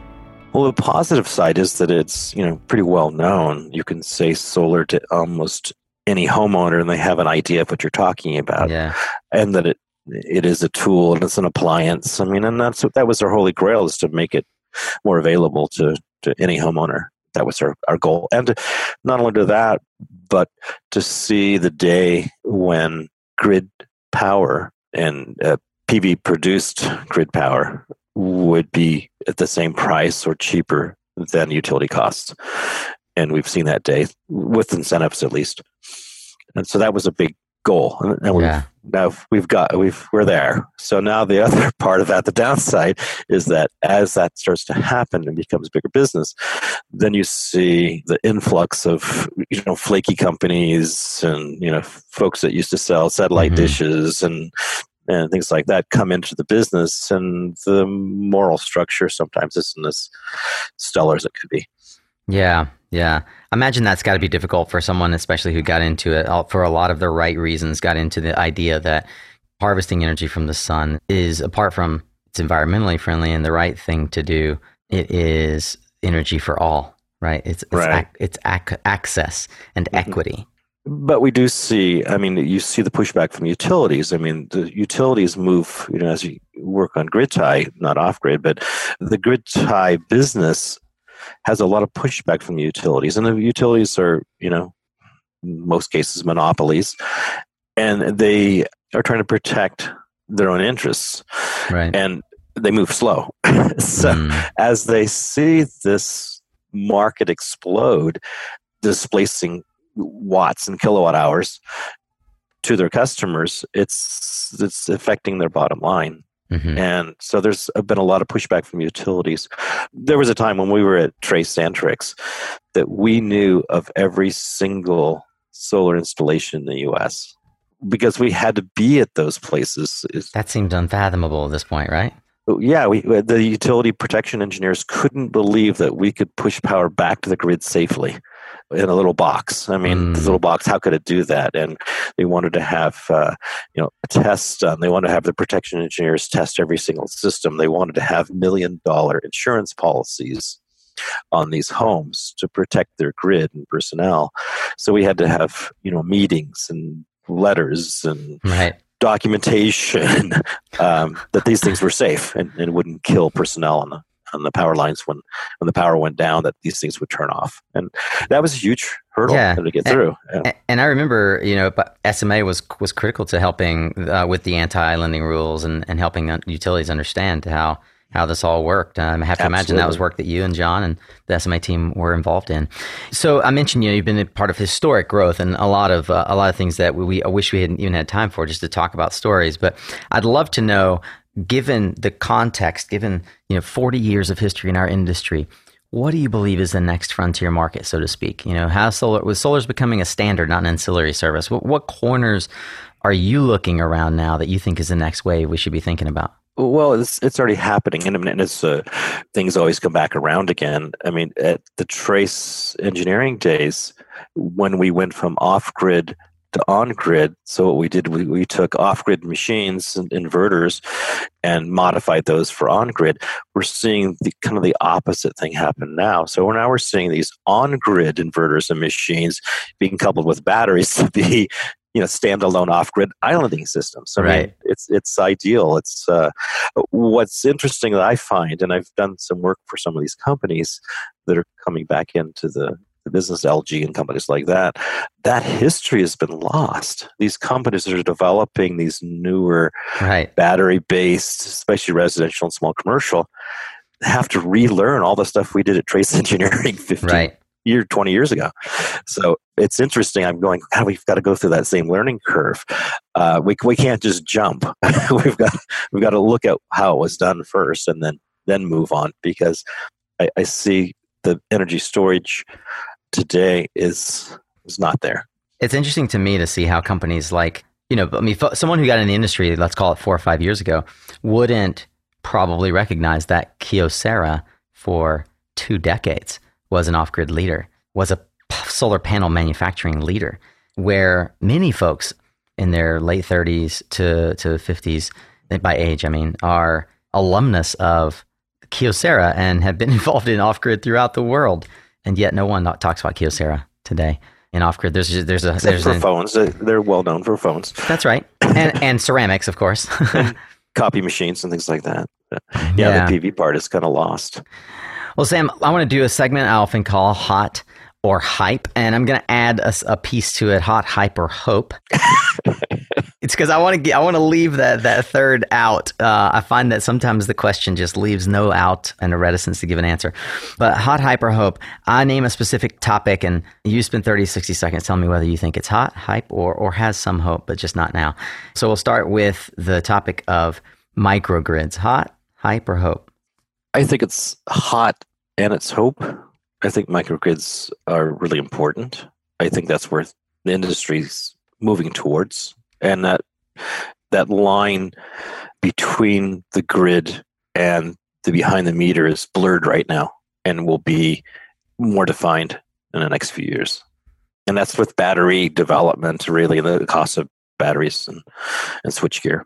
Well, the positive side is that it's you know pretty well known. You can say solar to almost any homeowner, and they have an idea of what you're talking about, Yeah. and that it it is a tool and it's an appliance. I mean, and that's that was our holy grail is to make it more available to to any homeowner. That was our, our goal, and not only to that, but to see the day when grid power and uh, PV produced grid power would be at the same price or cheaper than utility costs. And we've seen that day with incentives at least. And so that was a big goal. And and we've, Yeah. now we've got, we've, we're there. So now the other part of that, the downside is that as that starts to happen and becomes bigger business, then you see the influx of, you know, flaky companies and, you know, folks that used to sell satellite Mhm. dishes and and things like that come into the business and the moral structure sometimes isn't as stellar as it could be Yeah, yeah. I imagine that's got to be difficult for someone, especially who got into it for a lot of the right reasons, got into the idea that harvesting energy from the sun is, apart from it's environmentally friendly and the right thing to do, it is energy for all, right? It's it's, Right. ac- it's ac- access and Mhm. equity. but we do see i mean you see the pushback from utilities i mean the utilities move you know as you work on grid tie not off grid but the grid tie business has a lot of pushback from the utilities and the utilities are you know in most cases monopolies and they are trying to protect their own interests Right. and they move slow so Mm, as they see this market explode, displacing watts and kilowatt hours to their customers, it's it's affecting their bottom line. Mhm. And so there's been a lot of pushback from utilities. There was a time when we were at Trace Xantrex that we knew of every single solar installation in the US because we had to be at those places. That seems unfathomable at this point, right? Yeah, we the utility protection engineers couldn't believe that we could push power back to the grid safely in a little box. I mean, this Mm. little box, how could it do that? And they wanted to have uh, you know a test done. They wanted to have the protection engineers test every single system. They wanted to have million dollar insurance policies on these homes to protect their grid and personnel. So we had to have you know meetings and letters and Right. Documentation um, that these things were safe and, and wouldn't kill personnel on the on the power lines when when the power went down that these things would turn off and that was a huge hurdle Yeah. to get And- through Yeah. And I remember, you know, SMA was was critical to helping uh, with the anti-islanding rules and, and helping utilities understand how how this all worked. Um, I have to imagine that was work that you and John and the SMA team were involved in. So I mentioned, you know, you've been a part of historic growth and a lot of uh, a lot of things that we, we I wish we hadn't even had time for just to talk about stories. But I'd love to know, given the context, given you know, 40 years of history in our industry. What do you believe is the next frontier market, so to speak? You know, how solar with solar's becoming a standard, not an ancillary service. What, what corners are you looking around now that you think is the next wave we should be thinking about? Well it's it's already happening and, and it's uh, things always come back around again i mean at the trace engineering days when we went from off grid to on grid so what we did we, we took off grid machines and inverters and modified those for on grid we're seeing the kind of the opposite thing happen now. So now we're seeing these on grid inverters and machines being coupled with batteries to be you know standalone off grid islanding systems I mean, it's it's ideal it's uh, what's interesting that I find, and I've done some work for some of these companies that are coming back into the, the business, LG and companies like that, that history has been lost. These companies that are developing these newer Right. battery based, especially residential and small commercial, have to relearn all the stuff we did at Trace Engineering 15 Right. Year 20 years ago. So it's interesting. I'm going God, we've got to go through that same learning curve. Uh, we, we can't just jump. We've got we've got to look at how it was done first and then then move on because i, I see the energy storage today is is not there. It's interesting to me to see how companies like, you know, I mean, someone who got in the industry, let's call it four or five years ago, wouldn't probably recognize that Kyocera for two decades was an off grid leader, was a solar panel manufacturing leader, where many folks in their late 30s to, to 50s, by age, I mean, are alumnus of Kyocera and have been involved in off grid throughout the world. And yet no one talks about Kyocera today in off grid. There's there's a Except there's for an, phones. They're well known for phones. That's right, and and ceramics, of course. Copy machines and things like that. But yeah, Yeah. the PV part is kind of lost. Well, Sam, I want to do a segment I often call hot or hype, and I'm going to add a piece to it: hot, hype, or hope. it's because I want to get, I want to leave that that third out. Uh, I find that sometimes the question just leaves no out and a reticence to give an answer. But hot, hype, or hope. I name a specific topic, and you spend 30, 60 seconds telling me whether you think it's hot, hype, or or has some hope, but just not now. So we'll start with the topic of microgrids: hot, hype, or hope. I think it's hot and it's hope. I think microgrids are really important. I think that's where the industry's moving towards, and that that line between the grid and the behind the meter is blurred right now, and will be more defined in the next few years. And that's with battery development, really, the cost of batteries and, and switchgear.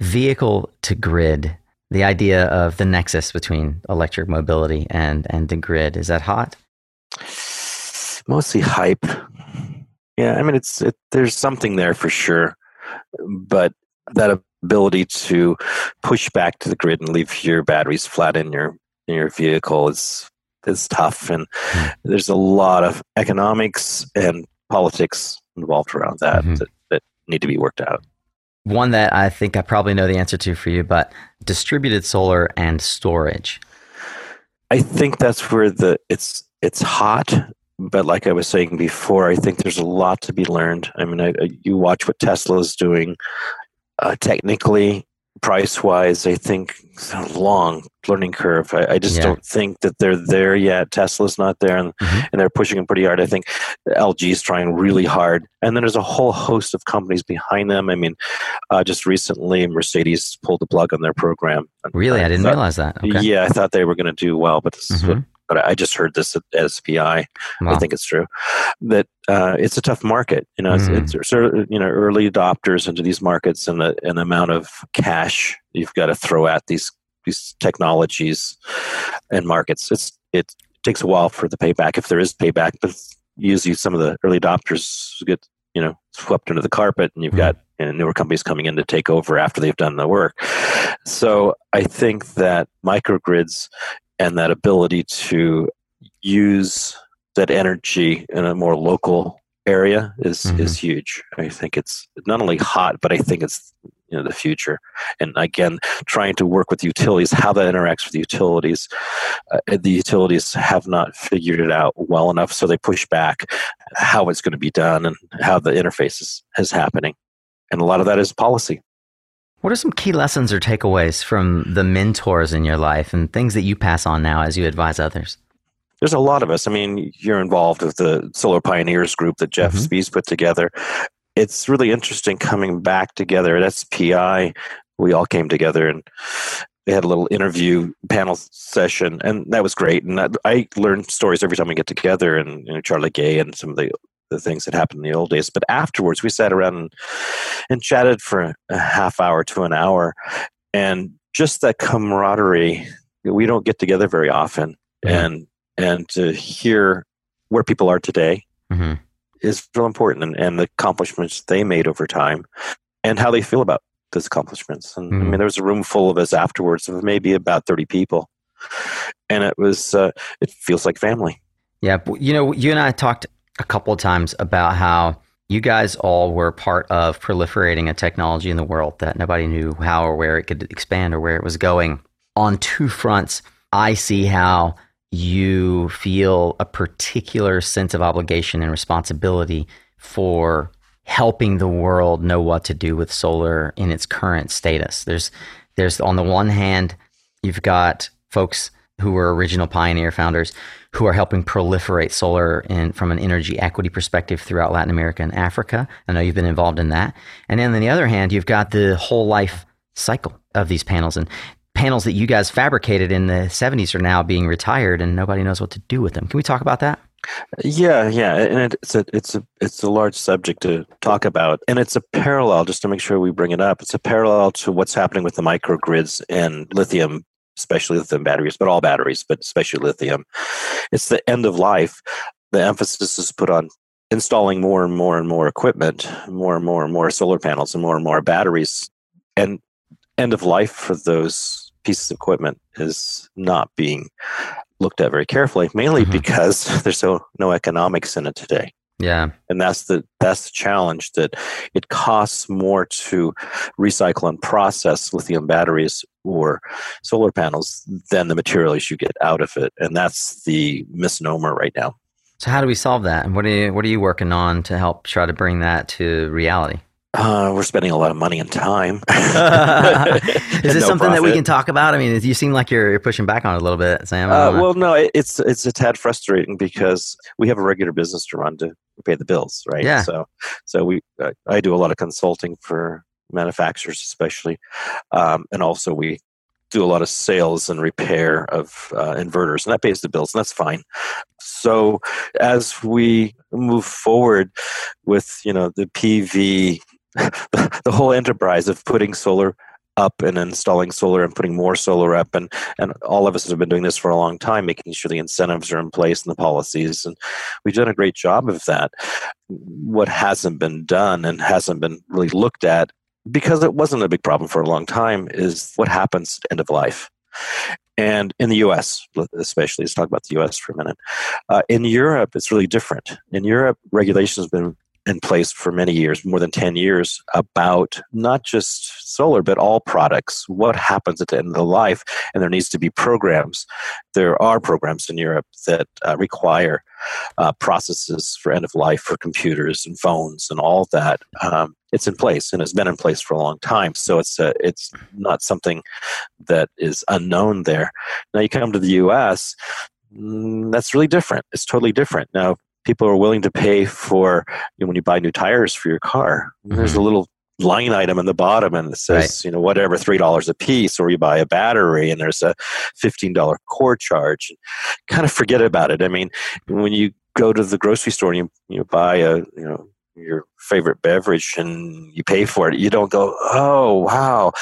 vehicle to grid the idea of the nexus between electric mobility and and the grid is that hot mostly hype. Yeah, I mean it's it, there's something there for sure, but that ability to push back to the grid and leave your batteries flat in your in your vehicle is is tough, and Hmm. there's a lot of economics and politics involved around that Mhm. that, that need to be worked out. One that i think i probably know the answer to for you but distributed solar and storage I think that's where the it's it's hot, but like I was saying before, I think there's a lot to be learned. I mean, I, you watch what Tesla is doing, uh, technically, price wise. I think long learning curve. I, I just Yeah. don't think that they're there yet. Tesla's not there, and Mhm. and they're pushing them pretty hard. I think LG is trying really hard, and then there's a whole host of companies behind them. I mean, uh, just recently, Mercedes pulled the plug on their program. really i didn't thought- realize that okay yeah, I thought they were going to do well, but this is what, Mhm. But I just heard this at SPI. I think it's true that uh, it's a tough market. You know, it's, Mm. it's sort of you know early adopters into these markets and the the amount of cash you've got to throw at these these technologies and markets. It's it takes a while for the payback if there is payback, but usually some of the early adopters get you know swept under the carpet, and you've Mm. got you know, newer companies coming in to take over after they've done the work. So I think that microgrids and that ability to use that energy in a more local area is Mhm. is huge. I think it's not only hot, but I think it's you know the future. And again, trying to work with utilities, how that interacts with utilities. Uh, the utilities have not figured it out well enough, so they push back how it's going to be done and how the interface is, is happening. And a lot of that is policy. What are some key lessons or takeaways from the mentors in your life and things that you pass on now as you advise others There's a lot of us. I mean, you're involved with the Solar Pioneers group that Jeff Mhm. Spees put together. It's really interesting coming back together at SPI. We all came together and they had a little interview panel session, and that was great. And that, I learn stories every time we get together, and you know, Charlie Gay and some of the the things that happened in the old days. But afterwards, we sat around and, and chatted for a half hour to an hour, and just that camaraderie. We don't get together very often, Yeah. and and to hear where people are today hmm is real important and, and the accomplishments they made over time and how they feel about those accomplishments. And I Mhm. mean, there was a room full of us afterwards of maybe about 30 people. And it was, uh, it feels like family. Yeah, you know, you and I talked a couple of times about how you guys all were part of proliferating a technology in the world that nobody knew how or where it could expand or where it was going. On two fronts, I see how you feel a particular sense of obligation and responsibility for helping the world know what to do with solar in its current status. There's there's on the one hand, you've got folks who were original pioneer founders who are helping proliferate solar in, from an energy equity perspective throughout Latin America and Africa. I know you've been involved in that. And then on the other hand, you've got the whole life cycle of these panels. And panels that you guys fabricated in the 70s are now being retired and nobody knows what to do with them. Can we talk about that? Yeah, yeah, and it's a it's a it's a large subject to talk about, and it's a parallel. Just to make sure we bring it up, it's a parallel to what's happening with the microgrids and lithium, especially lithium batteries, but all batteries, but especially lithium. It's the end of life. The emphasis is put on installing more and more and more equipment, more and more and more solar panels, and more and more batteries, and end of life for those pieces of equipment is not being looked at very carefully, mainly mm-hmm. because there's so no economics in it today. Yeah. And that's the that's the challenge that it costs more to recycle and process lithium batteries or solar panels than the materials you get out of it. And that's the misnomer right now. So how do we solve that? And what are you what are you working on to help try to bring that to reality? Uh, we're spending a lot of money and time. Is this no something profit. that we can talk about? I mean, you seem like you're, you're pushing back on it a little bit, Sam. Uh, well, no, it's it's a tad frustrating because we have a regular business to run to pay the bills, right? Yeah. So, so we uh, I do a lot of consulting for manufacturers, especially, um, and also we do a lot of sales and repair of uh, inverters, and that pays the bills, and that's fine. So, as we move forward with you know the PV the whole enterprise of putting solar up and installing solar and putting more solar up and and all of us have been doing this for a long time making sure the incentives are in place and the policies and we've done a great job of that what hasn't been done and hasn't been really looked at because it wasn't a big problem for a long time is what happens at end of life and in the US, especially, let's talk about the US for a minute. Uh, in Europe, it's really different. In Europe, regulation has been in place for many years, more than 10 years, about not just solar, but all products. What happens at the end of the life? And there needs to be programs. There are programs in Europe that uh, require uh, processes for end of life for computers and phones and all that. Um, it's in place and it's been in place for a long time. So it's a, uh, it's not something that is unknown there. Now you come to the U.S. Mm, that's really different. It's totally different. Now, people are willing to pay for you know, when you buy new tires for your car. Mm-hmm. There's a little line item in the bottom and it says right. you know whatever three dollars a piece or you buy a battery and there's a fifteen dollar core charge kind of forget about it i mean when you go to the grocery store and you, you buy a you know your favorite beverage and you pay for it, you don't go, oh, wow,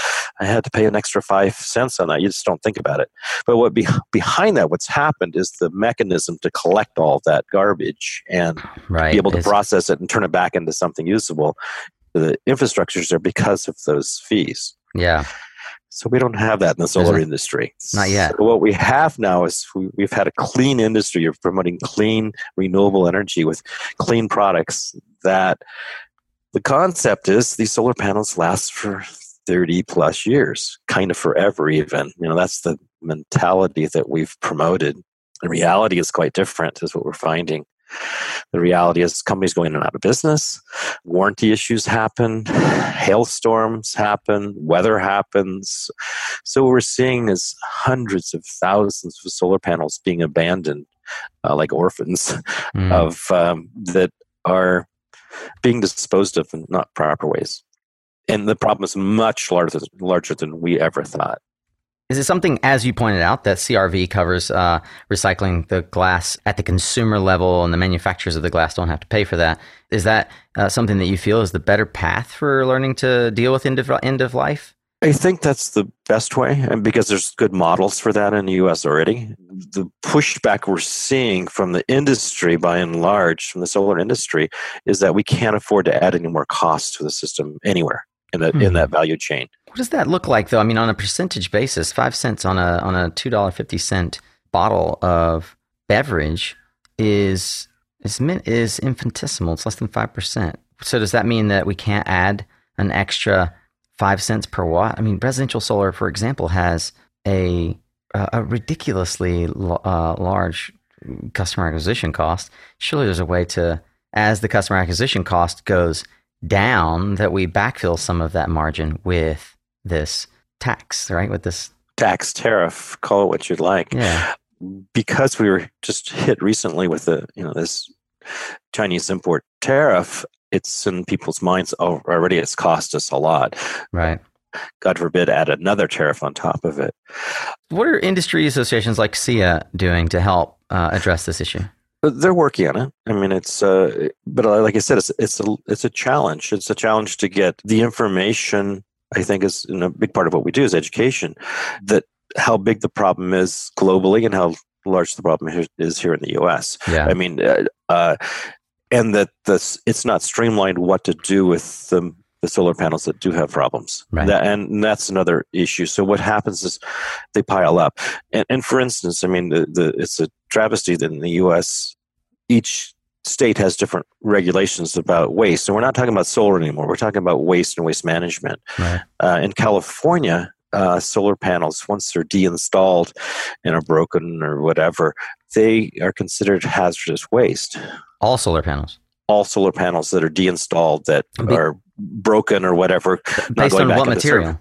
I had to pay an extra five cents on that. You just don't think about it. But what be- behind that, what's happened is the mechanism to collect all that garbage and right. be able to it's- process it and turn it back into something usable. The infrastructures are because of those fees. Yeah. So we don't have that in the solar industry. Not yet. So what we have now is we, have had a clean industry of promoting clean, renewable energy with clean products. That the concept is these solar panels last for 30 plus years, kind of forever, even. You know, that's the mentality that we've promoted. The reality is quite different, is what we're finding. The reality is companies going in and out of business, warranty issues happen, hailstorms happen, weather happens. So what we're seeing is hundreds of thousands of solar panels being abandoned uh, like orphans mm. of um, that are being disposed of in not proper ways. And the problem is much larger, larger than we ever thought. Is it something, as you pointed out, that CRV covers uh, recycling the glass at the consumer level and the manufacturers of the glass don't have to pay for that? Is that uh, something that you feel is the better path for learning to deal with end of, end of life? I think that's the best way, and because there's good models for that in the U.S. already. The pushback we're seeing from the industry, by and large, from the solar industry, is that we can't afford to add any more costs to the system anywhere in that hmm. in that value chain. What does that look like though? I mean, on a percentage basis, five cents on a on a two dollar fifty cent bottle of beverage is is is infinitesimal. It's less than five percent. So does that mean that we can't add an extra five cents per watt? I mean, residential solar, for example, has a a ridiculously uh, large customer acquisition cost. Surely there's a way to, as the customer acquisition cost goes down that we backfill some of that margin with this tax, right? With this tax tariff, call it what you'd like. Yeah. Because we were just hit recently with the, you know, this Chinese import tariff, it's in people's minds already it's cost us a lot. Right. God forbid, add another tariff on top of it. What are industry associations like SEIA doing to help uh, address this issue? They're working on it. I mean, it's uh, but like I said, it's it's a it's a challenge. It's a challenge to get the information. I think is a big part of what we do is education. That how big the problem is globally and how large the problem is here in the U.S. Yeah. I mean, uh, uh, and that this it's not streamlined what to do with the the solar panels that do have problems. Right. That, and that's another issue. So what happens is they pile up. And, and for instance, I mean, the, the, it's a travesty that in the U.S. each state has different regulations about waste. And we're not talking about solar anymore. We're talking about waste and waste management. Right. Uh, in California, uh, solar panels, once they're deinstalled and are broken or whatever, they are considered hazardous waste. All solar panels. All solar panels that are deinstalled that Be- are broken or whatever. not Based on what material?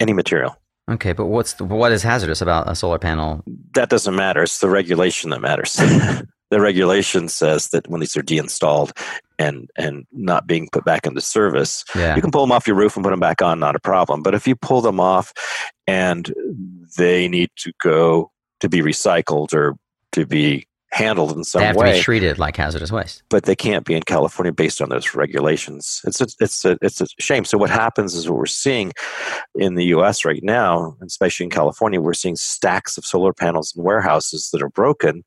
Any material. Okay, but what's the, what is hazardous about a solar panel? That doesn't matter. It's the regulation that matters. the regulation says that when these are deinstalled and and not being put back into service, Yeah. you can pull them off your roof and put them back on, not a problem. But if you pull them off and they need to go to be recycled or to be handled in some They have to way, be treated like hazardous waste. but they can't be in California based on those regulations. It's a, it's a, it's a shame. So what happens is what we're seeing in the U.S. right now, especially in California, we're seeing stacks of solar panels in warehouses that are broken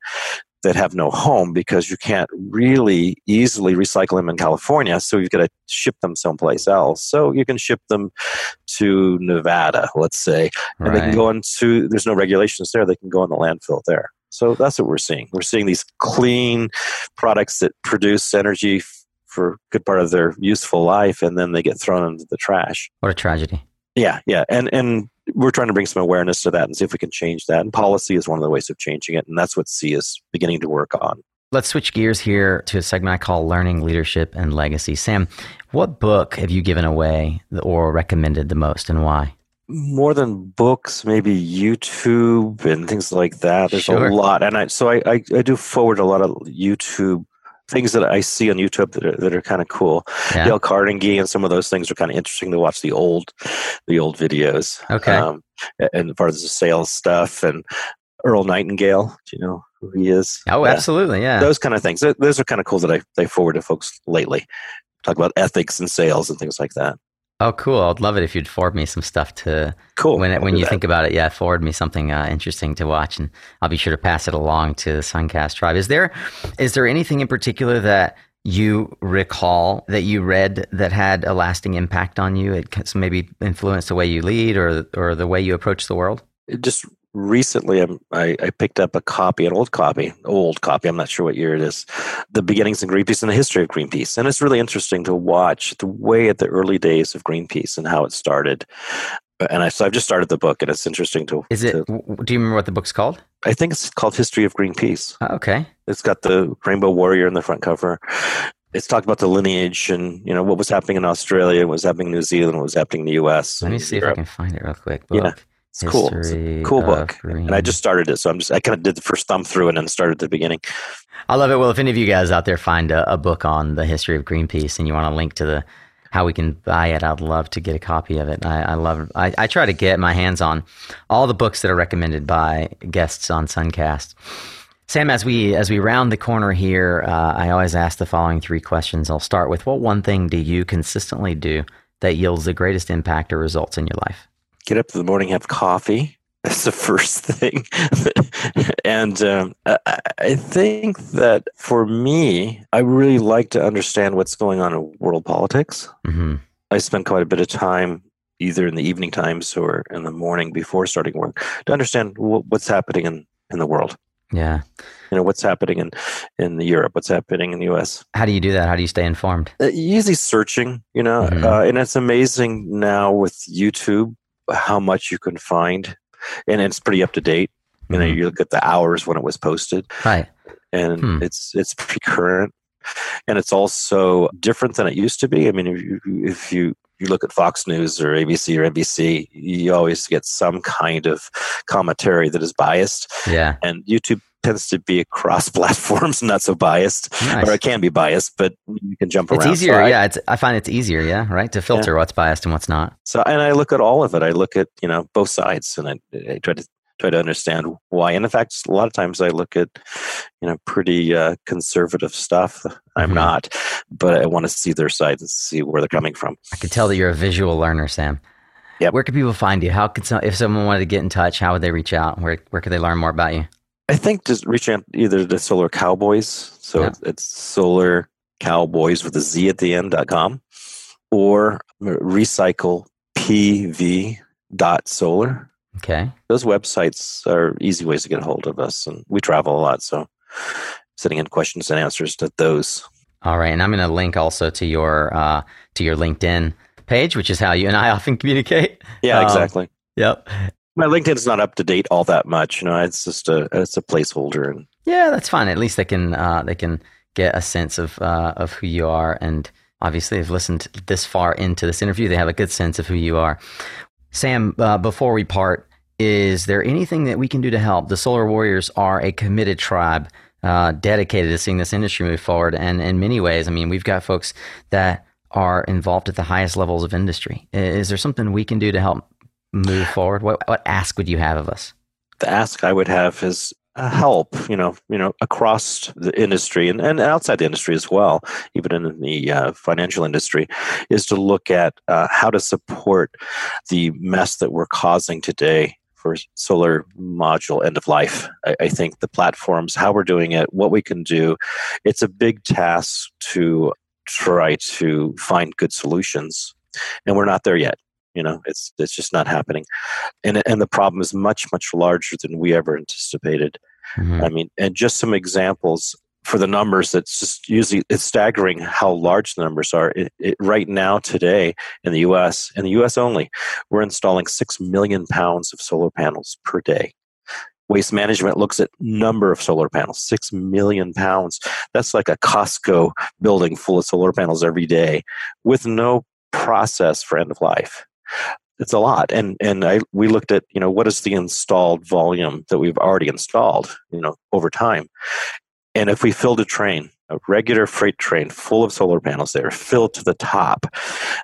that have no home because you can't really easily recycle them in California. So you've got to ship them someplace else. So you can ship them to Nevada, let's say, and they can go into. There's no regulations there. They can go in the landfill there. So that's what we're seeing. We're seeing these clean products that produce energy f- for a good part of their useful life, and then they get thrown into the trash. What a tragedy. Yeah, yeah, and and we're trying to bring some awareness to that and see if we can change that. And policy is one of the ways of changing it, and that's what SEIA is beginning to work on. Let's switch gears here to a segment I call Learning, Leadership, and Legacy. Sam, what book have you given away or recommended the most and why? More than books, maybe YouTube and things like that. There's Sure. a lot, and I so I, I I do forward a lot of YouTube things that I see on YouTube that are, that are kind of cool. Yeah. Dale Carnegie and some of those things are kind of interesting to watch the old the old videos. Okay. Um, and part of the sales stuff and Earl Nightingale. Do you know who he is? Oh, Yeah. absolutely. Yeah. Those kind of things. Those are kind of cool that I they forward to folks lately. Talk about ethics and sales and things like that. Oh, cool. I'd love it if you'd forward me some stuff to Cool. when it, when you that. think about it. Yeah, forward me something uh, interesting to watch, and I'll be sure to pass it along to the Suncast tribe. Is there is there anything in particular that you recall that you read that had a lasting impact on you? It maybe influenced the way you lead or or the way you approach the world. just recently I'm, I, I picked up a copy an old copy old copy i'm not sure what year it is the beginnings of greenpeace and the history of greenpeace and it's really interesting to watch the way at the early days of greenpeace and how it started and I, so i've just started the book and it's interesting to, Is it? to- do you remember what the book's called? i think it's called history of greenpeace Oh, okay. it's got the rainbow warrior in the front cover it's talked about the lineage and you know what was happening in australia what was happening in new zealand what was happening in the us Let me see if I can find it real quick. Yeah. It's cool it's a cool book and i just started it so i'm just i kind of did the first thumb through and then started at the beginning I love it. Well, if any of you guys out there find a, a book on the history of Greenpeace and you want to link to the how we can buy it, I'd love to get a copy of it. I, I love. I, I try to get my hands on all the books that are recommended by guests on Suncast. Sam, as we as we round the corner here, uh, I always ask the following three questions. I'll start with: What one thing do you consistently do that yields the greatest impact or results in your life? Get up in the morning, have coffee. That's the first thing. and um, I, think that for me, I really like to understand what's going on in world politics. hmm I spend quite a bit of time either in the evening times or in the morning before starting work to understand wh- what's happening in, in the world. Yeah. You know, what's happening in, in Europe, what's happening in the US. How do you do that? How do you stay informed? Uh, easy searching, you know, Mhm. uh, and it's amazing now with YouTube how much you can find, and it's pretty up to date. You know, Mhm. you look at the hours when it was posted, Right. and Hmm. it's it's pretty current, and it's also different than it used to be. I mean, if you if you you look at Fox News or ABC or NBC, you always get some kind of commentary that is biased, Yeah. and YouTube tends to be across platforms, not so biased, nice. or it can be biased, but you can jump it's around. Easier, so I, yeah. It's easier, yeah. I find it's easier, yeah, right, to filter yeah. what's biased and what's not. So, and I look at all of it. I look at you know both sides, and I, I try to try to understand why. And in fact, a lot of times I look at you know pretty uh, conservative stuff. I'm mm-hmm. not, but I want to see their side and see where they're coming from. I can tell that you're a visual learner, Sam. Yeah. Where can people find you? How could some, if someone wanted to get in touch, how would they reach out? Where where could they learn more about you? I think just reach out either to Solar Cowboyz, so yeah. it's, it's Solar Cowboyz with a Z at the end dot com, or recycle PV dot solar. Okay. Those websites are easy ways to get a hold of us, and we travel a lot, so sending in questions and answers to those. All right, and I'm going to link also to your uh, to your LinkedIn page, which is how you and I often communicate. Yeah, um, exactly. Yep. My LinkedIn's not up to date all that much. You know, it's just a it's a placeholder, and yeah, that's fine. At least they can uh, they can get a sense of uh, of who you are, and obviously, they've listened this far into this interview, they have a good sense of who you are. Sam, uh, before we part, is there anything that we can do to help? The Solar Warriors are a committed tribe. Uh, dedicated to seeing this industry move forward. And in many ways, I mean, we've got folks that are involved at the highest levels of industry. Is there something we can do to help move forward? What, what ask would you have of us? The ask I would have is uh, help, you know, you know, across the industry and, and outside the industry as well, even in the uh, financial industry, is to look at uh, how to support the mess that we're causing today for solar module end of life. I, I, think the platforms, how we're doing it, what we can do, it's a big task to try to find good solutions, and we're not there yet. You know, it's it's just not happening, and and the problem is much much larger than we ever anticipated. Mm-hmm. I mean, and just some examples for the numbers that's just usually it's staggering how large the numbers are. It, it, right now today in the us in the us only we're installing 6 million pounds of solar panels per day. Waste management looks at number of solar panels 6 million pounds. That's like a costco building full of solar panels every day with no process for end of life it's a lot. And and i we looked at you know what is the installed volume that we've already installed you know over time? And if we filled a train a regular freight train full of solar panels there filled to the top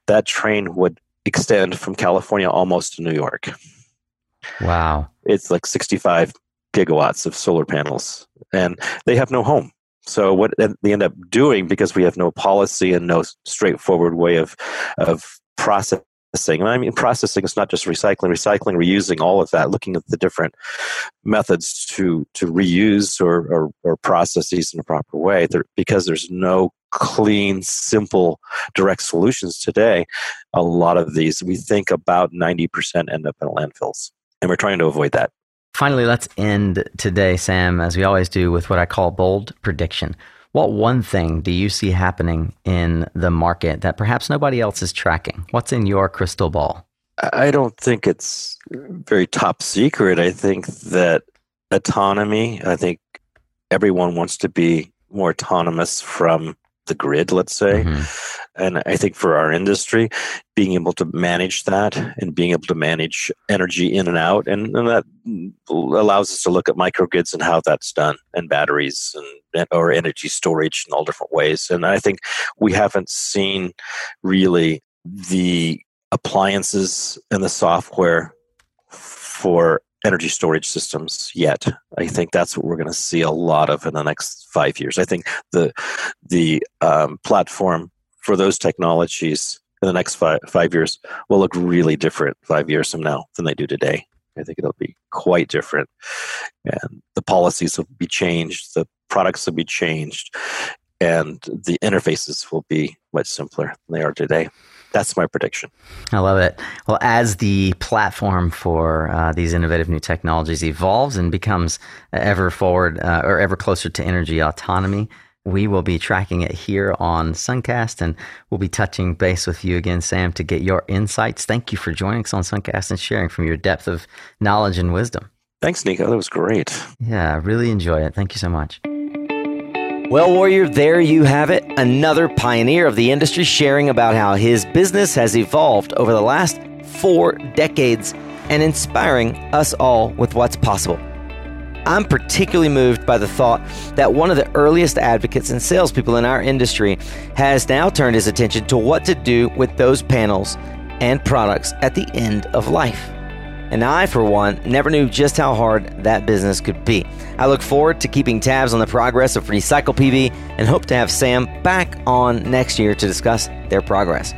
that train would extend from california almost to new york. Wow. It's like 65 gigawatts of solar panels and they have no home. So what they end up doing because we have no policy and no straightforward way of of process processing. And I mean, processing is not just recycling, recycling, reusing, all of that, looking at the different methods to, to reuse or, or, or process these in a proper way. There, because there's no clean, simple, direct solutions today, a lot of these, we think about 90% end up in landfills. And we're trying to avoid that. Finally, let's end today, Sam, as we always do, with what I call bold prediction. What one thing do you see happening in the market that perhaps nobody else is tracking? What's in your crystal ball? I don't think it's very top secret. I think that autonomy, I think everyone wants to be more autonomous from the grid, let's say. Mm-hmm. And I think for our industry, being able to manage that and being able to manage energy in and out, and, and that allows us to look at microgrids and how that's done, and batteries and or energy storage in all different ways. And I think we haven't seen really the appliances and the software for energy storage systems yet. I think that's what we're going to see a lot of in the next five years. I think the the um, platform for those technologies in the next five, five years will look really different five years from now than they do today. I think it'll be quite different, and the policies will be changed, the products will be changed, and the interfaces will be much simpler than they are today that's my prediction. I love it. Well, as the platform for uh, these innovative new technologies evolves and becomes ever forward uh, or ever closer to energy autonomy, we will be tracking it here on Suncast and we'll be touching base with you again, Sam, to get your insights. Thank you for joining us on Suncast and sharing from your depth of knowledge and wisdom. Thanks, Nico. That was great. Yeah, really enjoy it. Thank you so much. Well, Warrior, there you have it. Another pioneer of the industry sharing about how his business has evolved over the last four decades and inspiring us all with what's possible. I'm particularly moved by the thought that one of the earliest advocates and salespeople in our industry has now turned his attention to what to do with those panels and products at the end of life. And I, for one, never knew just how hard that business could be. I look forward to keeping tabs on the progress of Recycle PV and hope to have Sam back on next year to discuss their progress.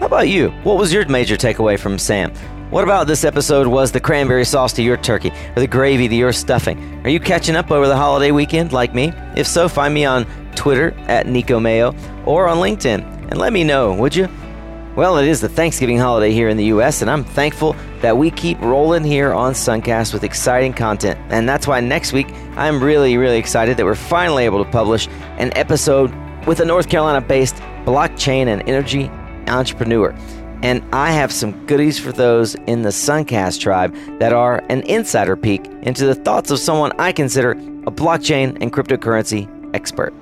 How about you? What was your major takeaway from Sam? What about this episode was the cranberry sauce to your turkey or the gravy to your stuffing? Are you catching up over the holiday weekend like me? If so, find me on Twitter at Nico Mayo or on LinkedIn and let me know, would you? Well, it is the Thanksgiving holiday here in the U.S., and I'm thankful that we keep rolling here on Suncast with exciting content. And that's why next week I'm really, really excited that we're finally able to publish an episode with a North Carolina based blockchain and energy entrepreneur. And I have some goodies for those in the Suncast tribe that are an insider peek into the thoughts of someone I consider a blockchain and cryptocurrency expert.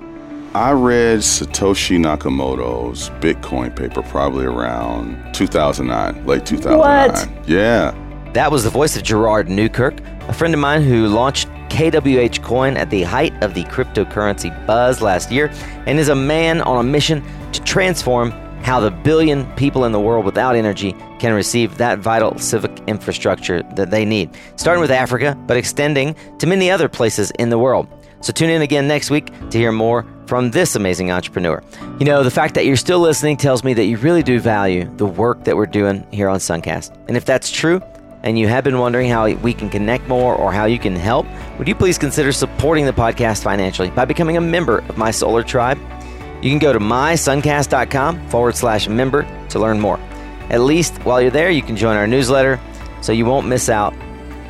I read Satoshi Nakamoto's Bitcoin paper probably around 2009, late 2009. What? Yeah. That was the voice of Gerard Newkirk, a friend of mine who launched KWH Coin at the height of the cryptocurrency buzz last year and is a man on a mission to transform how the billion people in the world without energy can receive that vital civic infrastructure that they need, starting with Africa, but extending to many other places in the world. So tune in again next week to hear more from this amazing entrepreneur. You know, the fact that you're still listening tells me that you really do value the work that we're doing here on Suncast. And if that's true, and you have been wondering how we can connect more or how you can help, would you please consider supporting the podcast financially by becoming a member of my solar tribe? You can go to mysuncast.com forward slash member to learn more. At least while you're there, you can join our newsletter so you won't miss out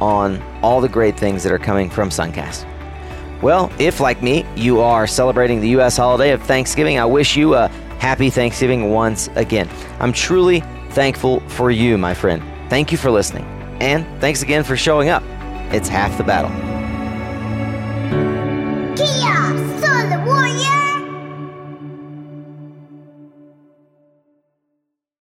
on all the great things that are coming from Suncast. Well, if like me, you are celebrating the U.S. holiday of Thanksgiving, I wish you a happy Thanksgiving once again. I'm truly thankful for you, my friend. Thank you for listening. And thanks again for showing up. It's half the battle. Kia!